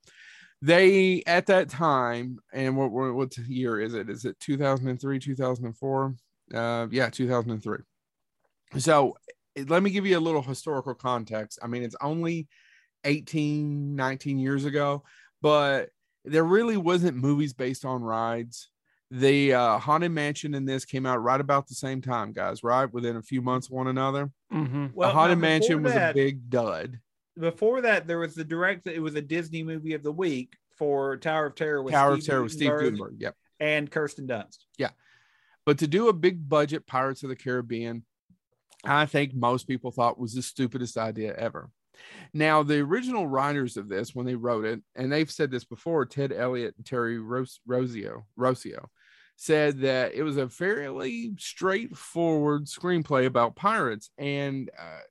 They at that time, and what what, what year is it? Is it two thousand and three, two thousand and four? Uh, yeah, two thousand and three. So, let me give you a little historical context. I mean, it's only 18, 19 years ago, but there really wasn't movies based on rides. The uh, Haunted Mansion in this came out right about the same time, guys, right? Within a few months of one another. Mm-hmm. Well, the Haunted Mansion before was that- a big dud. before that, there was the direct. It was a Disney movie of the week for Tower of Terror with Tower of Steve Terror with Steve Guttenberg Gutenberg. Yep. and Kirsten Dunst. Yeah, but to do a big budget Pirates of the Caribbean, I think most people thought was the stupidest idea ever. Now, the original writers of this, when they wrote it, and they've said this before, Ted Elliott and Terry Ros- Rossio, Rossio said that it was a fairly straightforward screenplay about pirates. And uh,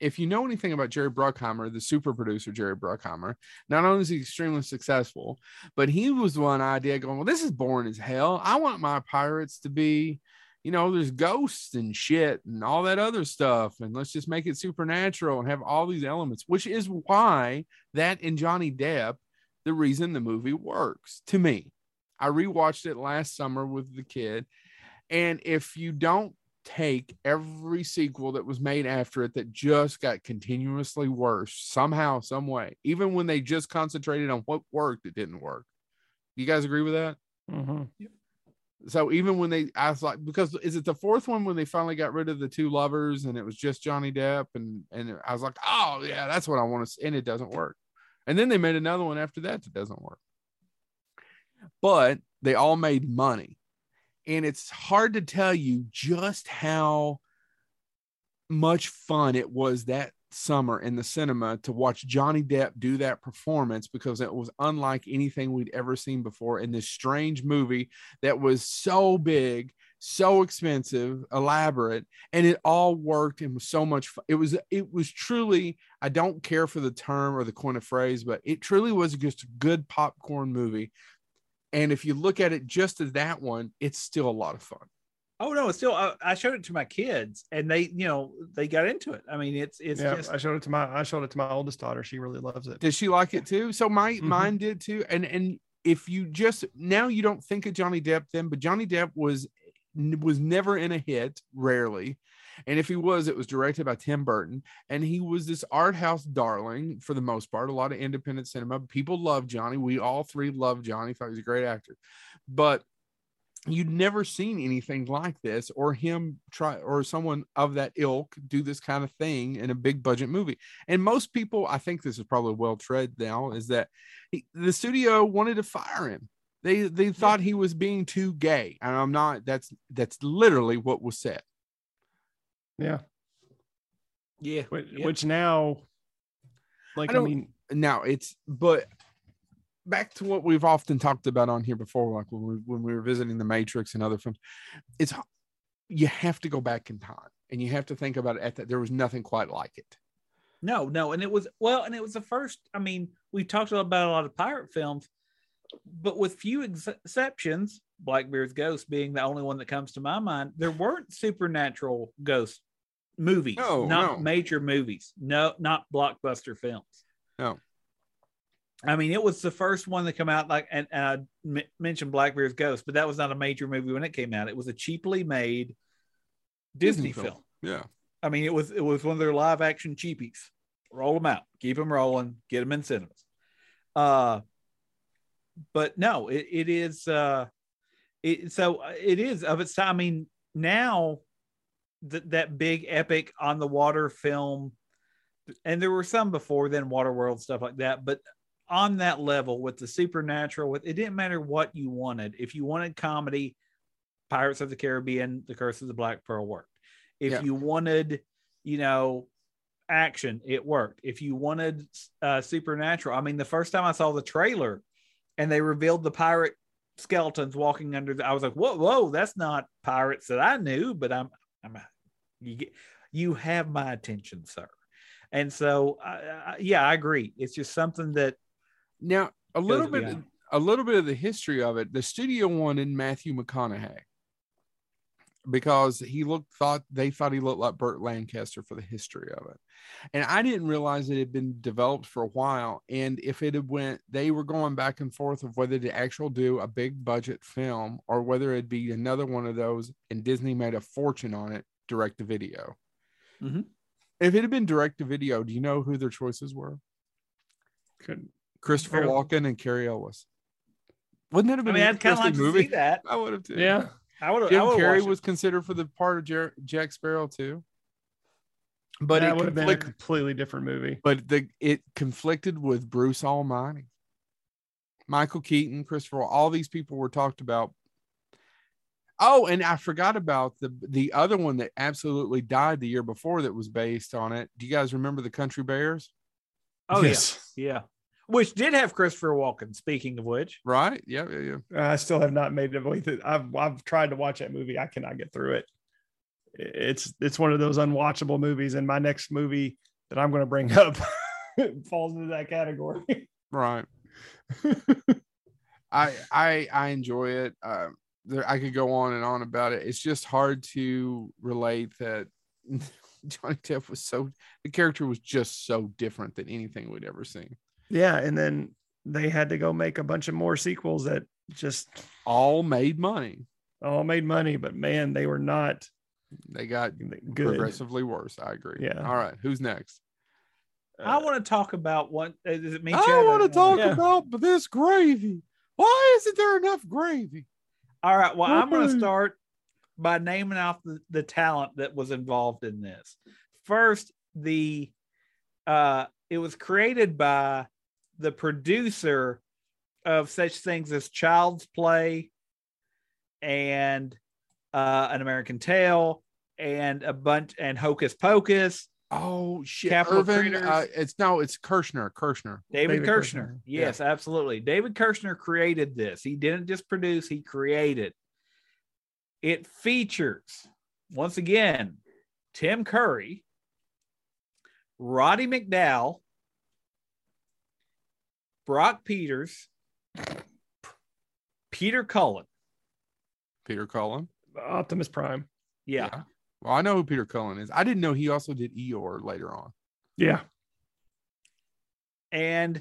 if you know anything about Jerry Bruckheimer, the super producer Jerry Bruckheimer, not only is he extremely successful, but he was one idea going, well, this is boring as hell. I want my pirates to be, you know, there's ghosts and shit and all that other stuff. And let's just make it supernatural and have all these elements, which is why that in Johnny Depp, the reason the movie works to me. I rewatched it last summer with the kid. And if you don't take every sequel that was made after it that just got continuously worse somehow, some way, even when they just concentrated on what worked, it didn't work. You guys agree with that? Mhm. So even when they, I was like, because is it the fourth one when they finally got rid of the two lovers and it was just Johnny Depp and and I was like, oh yeah, that's what I want to, see. and it doesn't work. And then they made another one after that that doesn't work. But they all made money, and it's hard to tell you just how much fun it was that summer in the cinema to watch Johnny Depp do that performance because it was unlike anything we'd ever seen before in this strange movie that was so big, so expensive, elaborate, and it all worked and was so much fun. It was it was truly, I don't care for the term or the coin of phrase, but it truly was just a good popcorn movie. And if you look at it just as that one, it's still a lot of fun. Oh no, it's still. I, I showed it to my kids, and they, you know, they got into it. I mean, it's it's yeah, just I showed it to my I showed it to my oldest daughter. She really loves it. Does she like it too? So my Mhm. mine did too. And and if you just now you don't think of Johnny Depp then, but Johnny Depp was was never in a hit, rarely. And if he was, it was directed by Tim Burton, and he was this art house darling for the most part. A lot of independent cinema. People love Johnny. We all three love Johnny. Thought he was a great actor, but you'd never seen anything like this or him try or someone of that ilk do this kind of thing in a big budget movie. And most people i think this is probably well tread now is that he, the studio wanted to fire him. They they thought he was being too gay and i'm not that's that's literally what was said. Yeah, yeah, which, yeah. which now, like I, don't- mean, now it's but back to what we've often talked about on here before like when we when we were visiting the matrix and other films it's you have to go back in time and you have to think about it at that there was nothing quite like it No, no, and it was well, and it was the first. I mean, we talked about a lot of pirate films, but with few ex- exceptions, Blackbeard's Ghost being the only one that comes to my mind. There weren't supernatural ghost movies, No, not no. major movies, no, not blockbuster films. No. I mean, it was the first one that come out. Like, and, and I m- mentioned Blackbeard's Ghost, but that was not a major movie when it came out. It was a cheaply made Disney, film. yeah I mean, it was it was one of their live action cheapies. Roll them out, keep them rolling, get them in cinemas. Uh, but no, it, it is. Uh, it so it is of its time. I mean, now that that big epic on the water film, and there were some before then, Waterworld stuff like that, but on that level with the supernatural, with it didn't matter what you wanted. If you wanted comedy, Pirates of the Caribbean, The Curse of the Black Pearl worked. If Yeah. you wanted, you know, action, it worked. If you wanted uh, supernatural, I mean, the first time I saw the trailer and they revealed the pirate skeletons walking under the, I was like, whoa, whoa, that's not pirates that I knew, but I'm, I'm, you get, you have my attention, sir. And so, I, yeah, I agree. It's just something that now a little bit beyond. a little bit of the history of it the studio wanted matthew mcconaughey because he looked thought they thought he looked like Burt Lancaster for the history of it. And I didn't realize it had been developed for a while. And if it had went, they were going back and forth of whether to actually do a big budget film or whether it'd be another one of those and Disney made a fortune on it, direct to video. Mhm. If it had been direct to video, do you know who their choices were? could Christopher Barely. Walken and Cary Elwes. Wouldn't that have I been mean, an I'd kind of like interesting to movie? see that. *laughs* I would have too. yeah. I would have. Jim Carrey was considered for the part of Jer- Jack Sparrow too. But that it would have been a completely different movie. but the it conflicted with Bruce Almighty. Michael Keaton, Christopher, all these people were talked about. Oh, and I forgot about the the other one that absolutely died the year before that was based on it. Do you guys remember the Country Bears? Oh Yes. yeah, yeah. Which did have Christopher Walken. Speaking of which, Right? Yeah, yeah, yeah. I still have not made it with it. I've I've tried to watch that movie. I cannot get through it. It's it's one of those unwatchable movies, and my next movie that I'm going to bring *laughs* up *laughs* falls into that category. Right. I I I enjoy it. Uh, there, I could go on and on about it. It's just hard to relate that *laughs* Johnny Depp was so the character was just so different than anything we'd ever seen. Yeah, and then they had to go make a bunch of more sequels that just All made money. all made money, but man, they were not They got good. progressively worse. I agree. Yeah. All right. Who's next? I want to talk about what is it me? I want to talk Yeah. about this gravy. Why isn't there enough gravy? All right. Well, I'm going to start by naming off the, the talent that was involved in this. First, the uh, it was created by the producer of such things as Child's Play and uh, An American Tale and a bunch and Hocus Pocus. Oh shit, Capital Irvin. Uh, it's no, it's Kirschner. Kirschner. David, David Kirschner. Kirschner. Yes, absolutely. David Kirschner created this. He didn't just produce, he created. It features, once again, Tim Curry, Roddy McDowall, Brock Peters, Peter Cullen. Peter Cullen. Optimus Prime. Yeah. Well, I know who Peter Cullen is. I didn't know he also did Eeyore later on. Yeah. And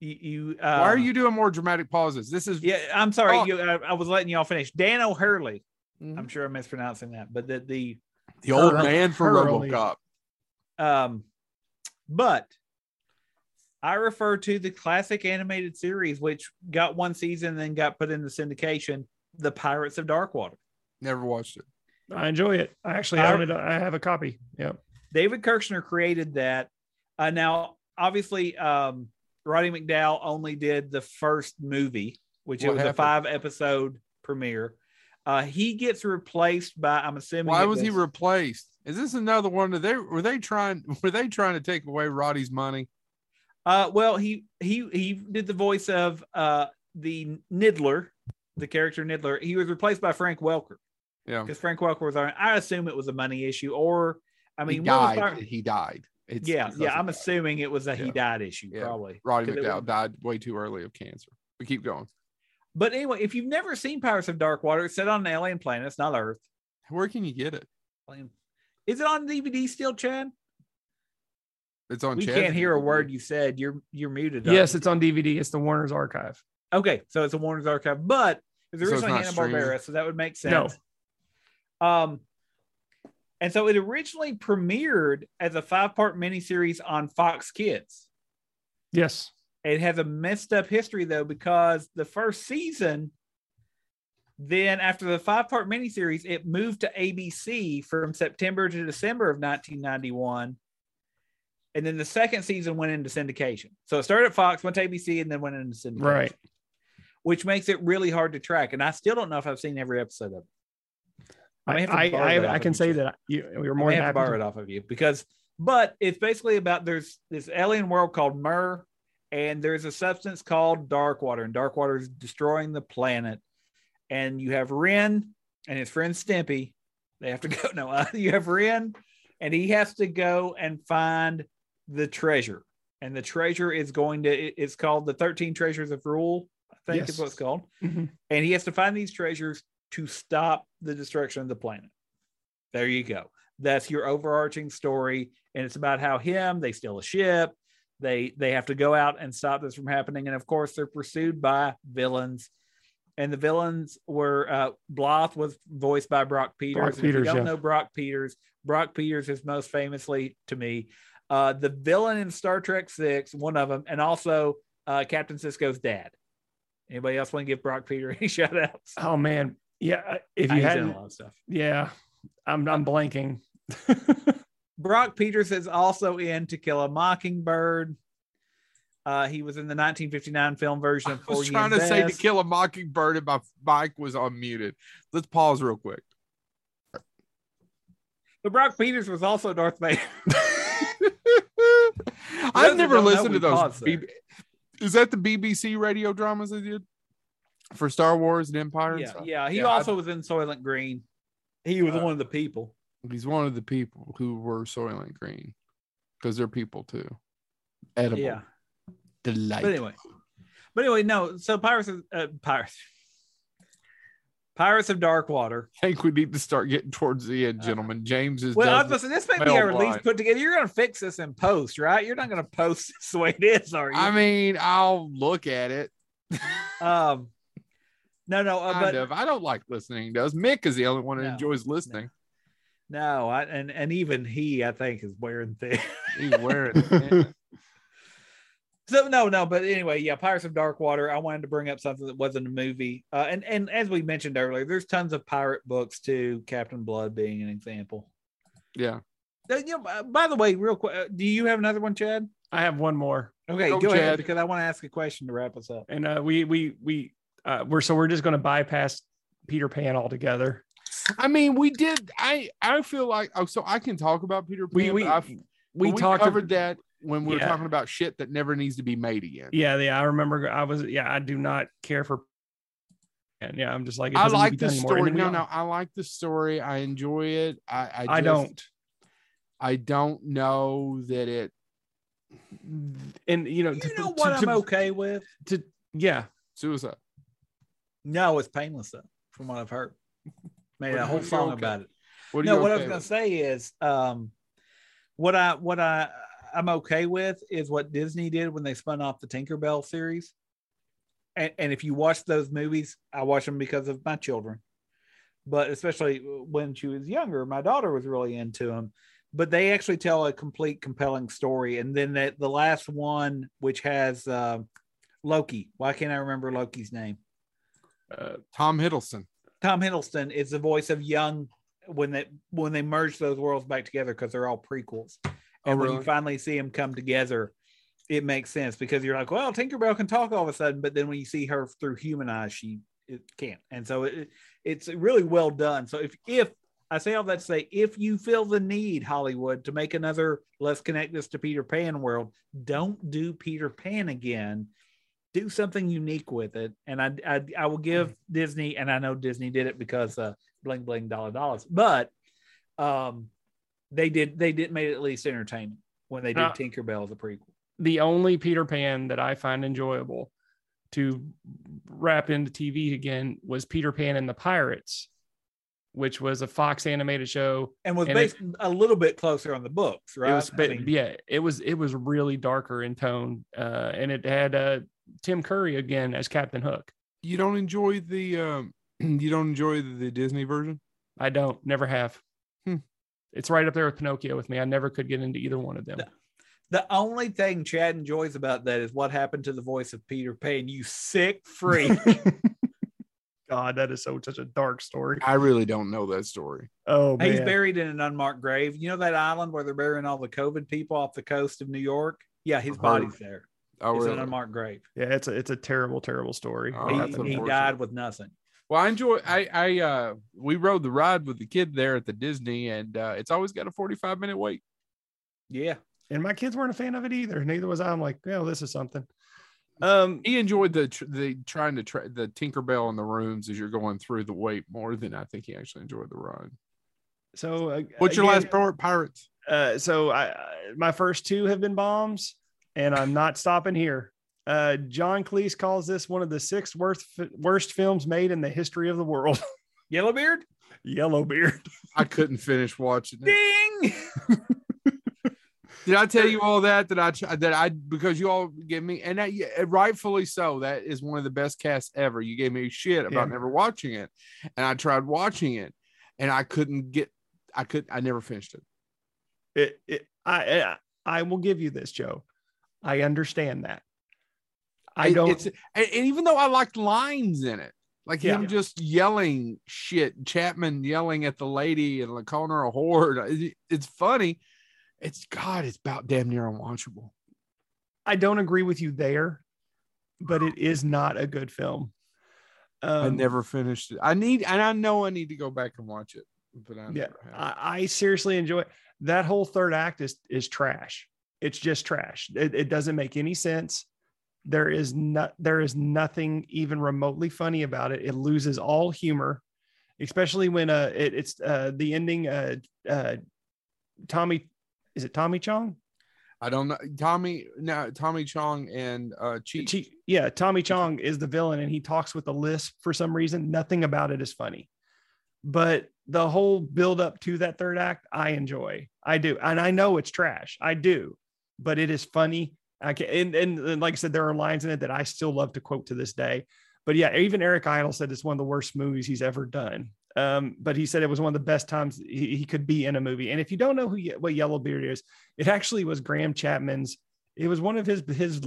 you, you uh, Why are you doing more dramatic pauses? This is Yeah, I'm sorry. Oh. You, I, I was letting y'all finish. Dan O'Hurley. Mhm. I'm sure I'm mispronouncing that, but the, the the old Hurley- man from Hurley. RoboCop. Um, but I refer to the classic animated series, which got one season, and then got put into syndication, The Pirates of Darkwater. Never watched it. I enjoy it. I actually I- own it. I have a copy. Yeah. David Kirschner created that. Uh, now, obviously, um, Roddy McDowall only did the first movie, which it was happened? a five episode premiere. Uh, he gets replaced by, I'm assuming, Why it was he replaced? Is this another one? That they were they trying were they trying to take away Roddy's money? Uh, well, he he he did the voice of uh the Niddler, the character Niddler. He was replaced by Frank Welker Yeah, because Frank Welker was on. I assume it was a money issue, or I mean, he died. Fire- He died. It's yeah, yeah. I'm that. assuming it was a he died issue, Yeah. probably. Roddy McDowall died way too early of cancer. We keep going. But anyway, if you've never seen Pirates of Darkwater, it's set on an alien planet. It's not Earth. Where can you get it? Is it on DVD still, Chad? It's on. We Chad's can't hear a word you said. You're you're muted. Yes, it's on DVD. It's the Warner's Archive. Okay, so it's a Warner's Archive, but it's So originally not Hanna? Barbera, so that would make No. sense. Um, and so it originally premiered as a five-part miniseries on Fox Kids. Yes. It has a messed up history though, because the first season, then after the five-part miniseries, it moved to ABC from September to December of 1991. And then the second season went into syndication. So it started at Fox, went to ABC, and then went into syndication Right. which makes it really hard to track. And I still don't know if I've seen every episode of it. I I, I, I, off I of can say that you, we were more than have to borrow it off of you because, but it's basically about there's this alien world called Mer, and there's a substance called dark water, and dark water is destroying the planet. And you have Ren and his friend Stimpy. They have to *laughs* go. No, uh, you have Ren, and he has to go and find the treasure. And the treasure is going to. it- It's called the Thirteen Treasures of Rule. I think is Yes. what it's called Mhm. and he has to find these treasures to stop the destruction of the planet. There you go. That's your overarching story, and it's about how him they steal a ship, they they have to go out and stop this from happening, and of course they're pursued by villains, and the villains were uh, Bloth was voiced by Brock Peters. Brock and if you Peters, don't yeah. know Brock Peters, Brock Peters is most famously to me uh, the villain in Star Trek Six, one of them, and also uh, Captain Sisko's dad. Anybody else want to give Brock Peter *laughs* any shout outs? Oh man. Yeah. If Ah, you hadn't, a lot of stuff. yeah, I'm, I'm blanking. *laughs* Brock Peters is also in To Kill a Mockingbird. Uh, he was in the 1959 film version of I was trying and to say to kill a mockingbird and my mic was unmuted. Let's pause real quick. But Brock Peters was also Darth Vader. *laughs* I've never listened to those. B- is that the BBC radio dramas they did for Star Wars and Empire? and yeah, stuff? yeah. He Yeah, I- also was in Soylent Green. He was Uh, one of the people. He's one of the people who were Soylent Green because they're people too. Edible. Yeah. Delight. But anyway, but anyway, no. So Pirates uh, Pirates, Pirates of Darkwater. I think we need to start getting towards the end, gentlemen. James is. Uh, Well, I was this may be our least put together. You're gonna fix this in post, right? You're not gonna post *laughs* this the way it is, are you? I mean, I'll look at it. *laughs* Um, No, no, uh, Kind but of. I don't like listening Does. Mick is the only one who No, enjoys listening. no, I, and and even he, I think, is wearing thin. He's wearing *laughs* it. So no, no, but anyway, yeah, Pirates of Dark Water. I wanted to bring up something that wasn't a movie, uh, and and as we mentioned earlier, there's tons of pirate books too. Captain Blood being an example. Yeah. Uh, you know, uh, by the way, real quick, uh, do you have another one, Chad? I have one more, Okay, Go, go, ahead because I want to ask a question to wrap us up. and uh, we we we uh, we're so we're just going to bypass Peter Pan altogether. I mean, we did. I I feel like oh, so I can talk about Peter Pan. We we I've- we, we talked covered that when we were Yeah. talking about shit that never needs to be made again. Yeah, yeah, I remember. I was yeah, I do not care for. And yeah, I'm just like it I doesn't like the done anymore. And story. No, no, I like the story. I enjoy it. I I, I don't. I don't know that it. And you know, You to, know what to- I'm okay with? to- yeah, Suicide. No, it's painless though, from what I've heard. Made What a whole song okay? about it. What no, you what I okay was gonna with? say is, um, what I what I I'm okay with is what Disney did when they spun off the Tinkerbell series. And, and if you watch those movies, I watch them because of my children, but especially when she was younger, my daughter was really into them. But they actually tell a complete, compelling story. And then that the last one, which has uh, Loki. Why can't I remember Loki's name? uh, Tom Hiddleston. Tom Hiddleston is the voice of young when they when they merge those worlds back together because they're all prequels. Oh, And when you finally see them come together, it makes sense because you're like, well, Tinkerbell can talk all of a sudden, but then when you see her through human eyes, she it can't. And so it, it's really well done. So if if I say all that to say, if you feel the need, Hollywood, to make another let's connect this to Peter Pan world, don't do Peter Pan again. Do something unique with it. And I I, I will give Disney, and I know Disney did it because uh bling bling dollar dollars, but um they did they did made it at least entertaining when they did Uh, Tinkerbell as a prequel. the only Peter Pan that I find enjoyable to wrap into TV again was Peter Pan and the Pirates, which was a Fox animated show. And was and based a little bit closer on the books, right? It was, I mean, yeah, it was it was really darker in tone, uh, and it had uh, Tim Curry again as Captain Hook. You don't enjoy the um, *clears throat* you don't enjoy the, the Disney version. I don't, never have. It's right up there with Pinocchio with me. I never could get into either one of them. No. the only thing Chad enjoys about that is what happened to the voice of Peter Pan. You sick freak. *laughs* God, that is so such a dark story. I really don't know that story. Oh man, He's buried in an unmarked grave. You know that island where they're burying all the COVID people off the coast of New York? Yeah, his body's there. Oh, it's really? an unmarked grave. yeah, it's a it's a terrible, terrible story. Oh, he, that's happened. he died with nothing. Well, I enjoy. I I uh we rode the ride with the kid there at the Disney, and uh, it's always got a forty five minute wait. Yeah. and my kids weren't a fan of it either. Neither was I. I'm like, well, this is something. Um, He enjoyed the tr- the trying to tra- the Tinkerbell in the rooms as you're going through the wait more than I think he actually enjoyed the ride. so uh, What's your again, last part? Pirates. Uh, so I, I my first two have been bombs, and I'm not stopping here. Uh, John Cleese calls this one of the six worst worst films made in the history of the world. *laughs* Yellowbeard? Yellowbeard. I couldn't finish watching it. Ding. *laughs* Did I tell you all that? That I that I because you all gave me and that, rightfully so. That is one of the best casts ever. You gave me shit about Yeah. never watching it, and I tried watching it, and I couldn't get. I could. I never finished it. It, it, I, I I will give you this, Joe. I understand that. I don't. It's, and, even though I liked lines in it, like Yeah. him just yelling shit, Chapman yelling at the lady and like calling her a whore. it's funny. It's God. It's about damn near unwatchable. I don't agree with you there, but it is not a good film. Um, I never finished it. I need, and I know I need to go back and watch it, but I Yeah, never have. I, I seriously enjoy it. That whole third act is is trash. It's just trash. It, it doesn't make any sense. There is not there is nothing even remotely funny about it. It loses all humor, especially when uh it, it's uh the ending uh uh Tommy is it Tommy Chong? I don't know. Tommy, no, Tommy Chong and uh, yeah, Tommy Chong is the villain and he talks with a lisp for some reason. Nothing about it is funny. But the whole build up to that third act, I enjoy. I do. And I know it's trash. I do. But it is funny. I can, and, and, and like I said, there are lines in it that I still love to quote to this day. but yeah, even Eric Idle said it's one of the worst movies he's ever done. Um, but he said it was one of the best times he, he could be in a movie. And if you don't know who what Yellowbeard is, it actually was Graham Chapman's. It was one of his his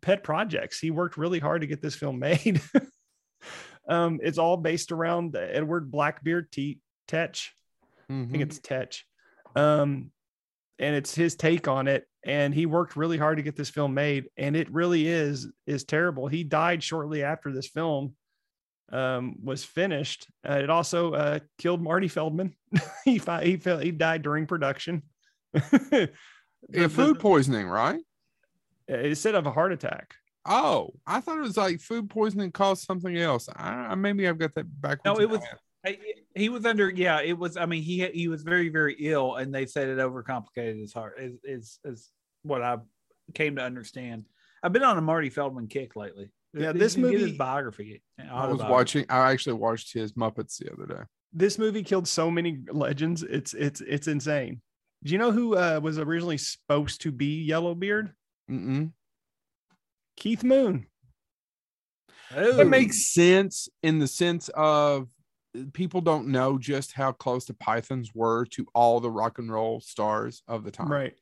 pet projects. He worked really hard to get this film made. *laughs* um, it's all based around Edward Blackbeard T- Tetch. I Mhm. think it's Tetch. Um, and it's his take on it. And he worked really hard to get this film made. And it really is is terrible. He died shortly after this film um, was finished. Uh, it also uh, killed Marty Feldman. *laughs* he fi- he fell, he died during production. *laughs* Yeah, food poisoning, right? instead of a heart attack. Oh, I thought it was like food poisoning caused something else. I, I- maybe I've got that backwards. No, it was. I- He was under, yeah. It was. I mean, he he was very very ill, and they said it overcomplicated his heart. Is is is what I came to understand. I've been on a Marty Feldman kick lately. Yeah, You this can get his movie- biography. I was watching. I actually watched his Muppets the other day. This movie killed so many legends. It's it's it's insane. Do you know who uh, was originally supposed to be Yellowbeard? Mm-mm. Keith Moon. Ooh. It makes sense in the sense of uh, people don't know just how close the Pythons were to all the rock and roll stars of the time, Right.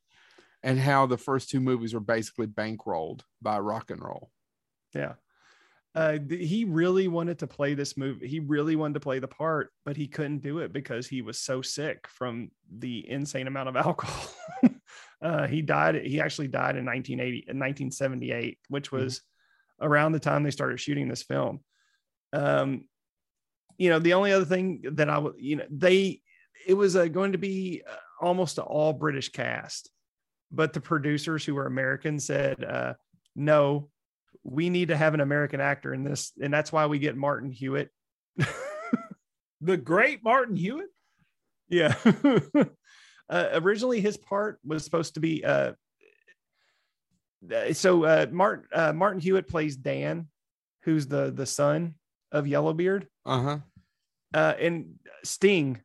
and how the first two movies were basically bankrolled by rock and roll. Yeah. Uh, he really wanted to play this movie. He really wanted to play the part, but he couldn't do it because he was so sick from the insane amount of *laughs* alcohol. uh, he died. He actually died in 1980, in 1978, which was around the time they started shooting this film. Um, you know, the only other thing that I would, you know, they, it was uh, going to be uh, almost an all British cast, but the producers who were American said, uh, no, we need to have an American actor in this, and that's why we get Martin Hewitt. *laughs* the great Martin Hewitt. yeah. *laughs* uh, originally, his part was supposed to be. Uh, uh, so uh, Martin uh, Martin Hewitt plays Dan, who's the the son of Yellowbeard, Uh huh. Uh, and Sting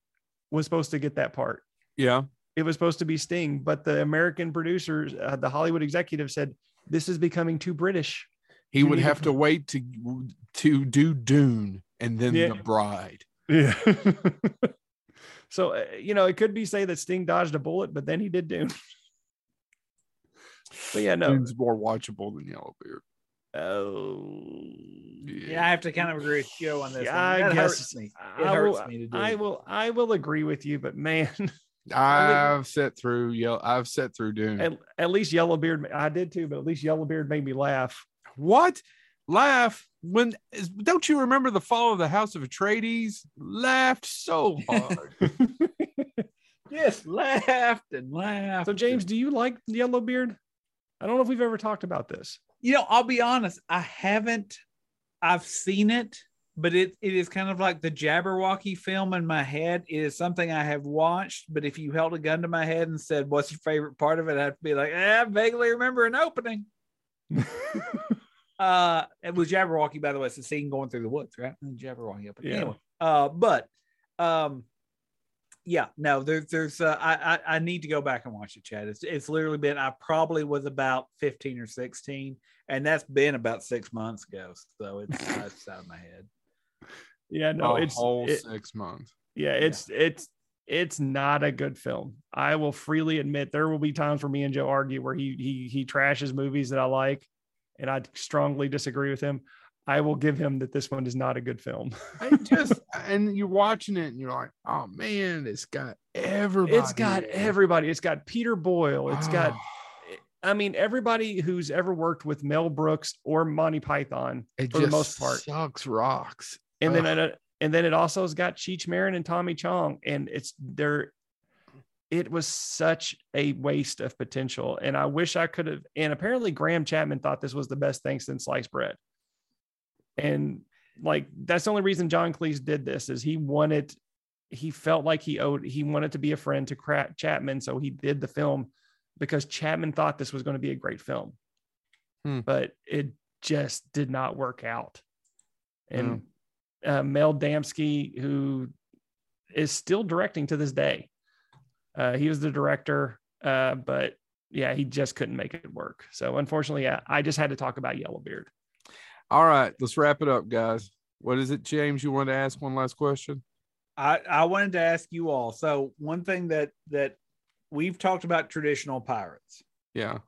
was supposed to get that part. Yeah. It was supposed to be Sting, but the American producers, uh, the Hollywood executive, said this is becoming too British. He would have to wait to to do Dune and then Yeah. the Bride. Yeah. *laughs* so uh, you know, it could be say that Sting dodged a bullet, but then he did Dune. *laughs* but yeah, no. Dune's more watchable than Yellowbeard. Oh, Yeah, I have to kind of agree with Joe on this. Yeah. I guess hurts me. It I hurts will, me to do. I will. I will agree with you, but man, *laughs* I've sat through Yellow. I've sat through Dune. at, at least Yellowbeard. I did too, but at least Yellowbeard made me laugh. What? Laugh when? is- Don't you remember the fall of the House of Atreides? Laughed so hard. *laughs* *laughs* Yes, laughed and laughed. so, James, do you like Yellowbeard? I don't know if we've ever talked about this. You know, I'll be honest, I haven't. I've seen it, but it it is kind of like the Jabberwocky film in my head. It is something I have watched, but if you held a gun to my head and said, "What's your favorite part of it?" I'd be like, eh, "I vaguely remember an opening." *laughs* Uh, it was Jabberwocky, by the way. It's the scene going through the woods, right? Jabberwocky opening. Yeah. Anyway, uh, but um, yeah, no, there's there's uh, I, I I need to go back and watch it, Chad. It's it's literally been I probably was about 15 or 16, and that's been about six months ago. So it's, it's out of my head. *laughs* yeah, no, a it's whole it- six months. yeah, it's it's it's not a good film. I will freely admit there will be times where me and Joe argue where he he he trashes movies that I like, and I strongly disagree with him. I will give him that this one is not a good film. *laughs* I just *laughs* and you're watching it and you're like, oh man, it's got everybody. It's got everybody. It's got Peter Boyle. It's got Oh, I mean everybody who's ever worked with Mel Brooks or Monty Python it for the most part. sucks rocks. and then Ugh. and then it also has got Cheech Marin and Tommy Chong, and it's there. It was such a waste of potential, and I wish I could have. And apparently, Graham Chapman thought this was the best thing since sliced bread. And like that's the only reason John Cleese did this is he wanted, he felt like he owed, he wanted to be a friend to Chapman, so he did the film because Chapman thought this was going to be a great film, Hmm. but it just did not work out. And uh, Mel Damski, who is still directing to this day. Uh, he was the director, uh, but yeah, he just couldn't make it work. So unfortunately, yeah, I just had to talk about Yellowbeard. All right, let's wrap it up, guys. What is it, James? You want to ask one last question? I, I wanted to ask you all. So one thing that that we've talked about traditional pirates. Yeah.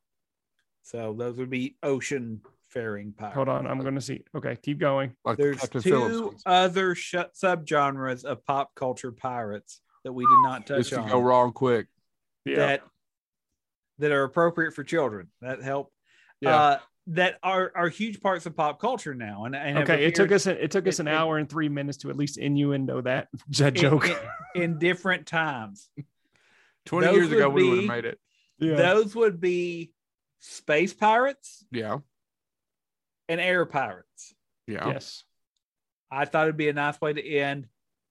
So those would be ocean faring pirates. Hold on, I'm going to see. Okay, keep going. Like There's Captain two Phillips. other sh- subgenres of pop culture pirates that we did not touch could on go wrong quick. Yeah. that that are appropriate for children. That help. Yeah. Uh, that are are huge parts of pop culture now. And, and have okay, it took appeared us it took us it- an it- hour and three minutes to at least innuendo that *laughs* that in- joke. in, in different times. 20 Those years ago, would we would have made it. yeah. Those would be space pirates Yeah. and air pirates. Yeah. Yes. I thought it'd be a nice way to end.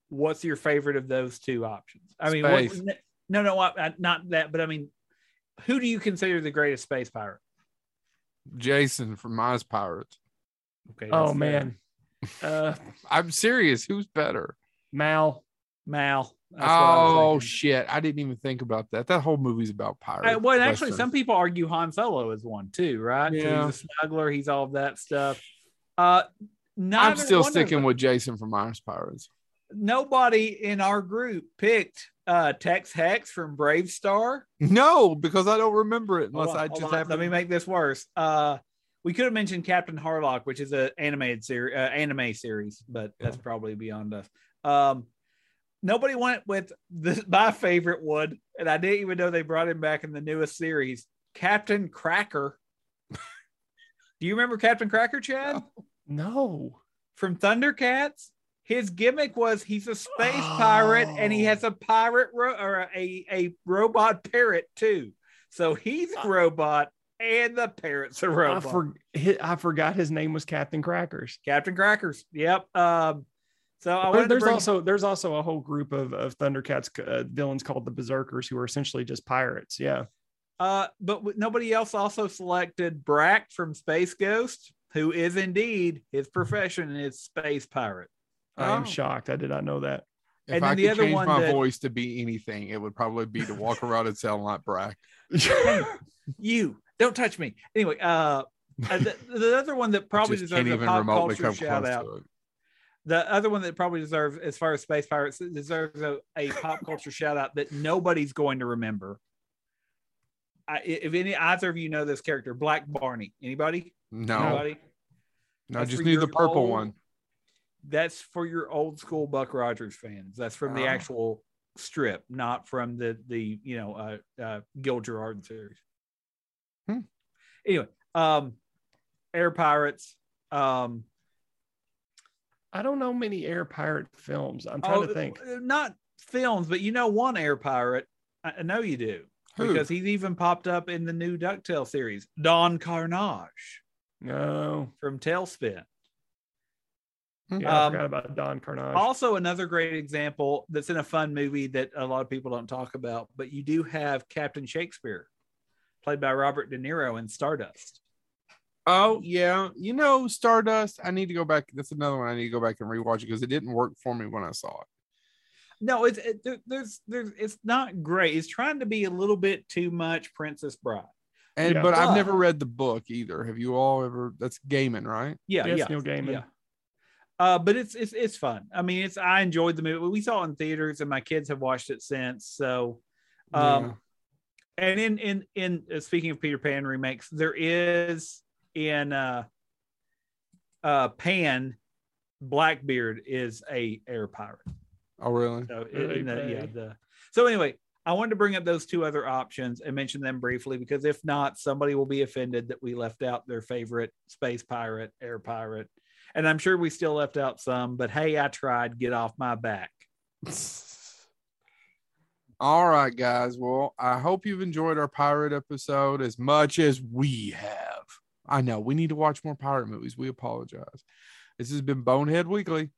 What's your favorite of those two options? I mean, what, Space. no, no, I- not that, but I mean, who do you consider the greatest space pirate? Jason from Ice Pirates. Okay. Oh that's man. *laughs* Uh I'm serious. Who's better? Mal. Mal. That's what I Oh shit! I didn't even think about that. That whole movie's about pirates. Uh, well, actually, westerns. some people argue Han Solo is one too, right? Yeah. He's a smuggler. He's all of that stuff. Uh, I'm still sticking with Jason from Ice Pirates. Nobody in our group picked uh, Tex Hex from BraveStarr. No, because I don't remember it unless on, I just have. Let me make this worse. Uh, we could have mentioned Captain Harlock, which is an animated series, uh, anime series, but that's probably beyond us. Um, nobody went with the, *laughs* my favorite one, and I didn't even know they brought him back in the newest series, Captain Cracker. *laughs* Do you remember Captain Cracker, Chad, No. from Thundercats? His gimmick was he's a space pirate and he Oh. has a pirate ro- or a, a robot parrot too. So he's a robot and the parrot's a I, robot. for, I forgot his name was Captain Crackers. Captain Crackers. Yep. Um, so I There- there's bring- also there's also a whole group of, of Thundercats uh, villains called the Berserkers who are essentially just pirates. Yeah. uh, but w- nobody else also selected Brak from Space Ghost, who is indeed his profession is space pirate. I am Oh. shocked. I did not know that. If and I then the other change one my that- voice to be anything, it would probably be to walk around and sound like Brak. *laughs* *laughs* You don't touch me. Anyway, uh, uh, the, the other one that probably deserves a pop culture shout out. The other one that probably deserves, as far as space pirates, deserves a, a pop culture shout out that nobody's going to remember. I, if any either of you know this character, Black Barney, anybody? No, Anybody? no, That's just need the purple old- one. That's for your old school Buck Rogers fans. That's from the Oh. actual strip, not from the the you know uh, uh, Gil Gerard series. Hmm. Anyway, um, Air Pirates. Um, I don't know many air pirate films. I'm trying oh, to think. uh, not films, but you know one Air Pirate. I, I know you do Who? because he's even popped up in the new DuckTales series, Don Karnage No. from TaleSpin. Yeah, Um, I forgot about Don Karnage. Also, another great example that's in a fun movie that a lot of people don't talk about, but you do have Captain Shakespeare, played by Robert De Niro in Stardust. Oh yeah, you know Stardust. I need to go back. That's another one I need to go back and rewatch it because it didn't work for me when I saw it. No, it's it, there's there's it's not great. It's trying to be a little bit too much Princess Bride. And Yeah. but I've never read the book either. Have you all ever? That's Gaiman, right? Yeah, Yeah, it's yeah, Neil Gaiman. yeah. Uh, but it's it's it's fun. I mean, it's I enjoyed the movie. We saw it in theaters, and my kids have watched it since. So, um, Yeah. and in in in uh, speaking of Peter Pan remakes, there is in uh uh Pan, Blackbeard is a air pirate. Oh really? So Really, in the, yeah, the so anyway, I wanted to bring up those two other options and mention them briefly because if not, somebody will be offended that we left out their favorite space pirate, air pirate, and I'm sure we still left out some. But hey, I tried. Get off my back. *laughs* All right, guys. Well, I hope you've enjoyed our pirate episode as much as we have. I know we need to watch more pirate movies. We apologize. This has been Bonehead Weekly.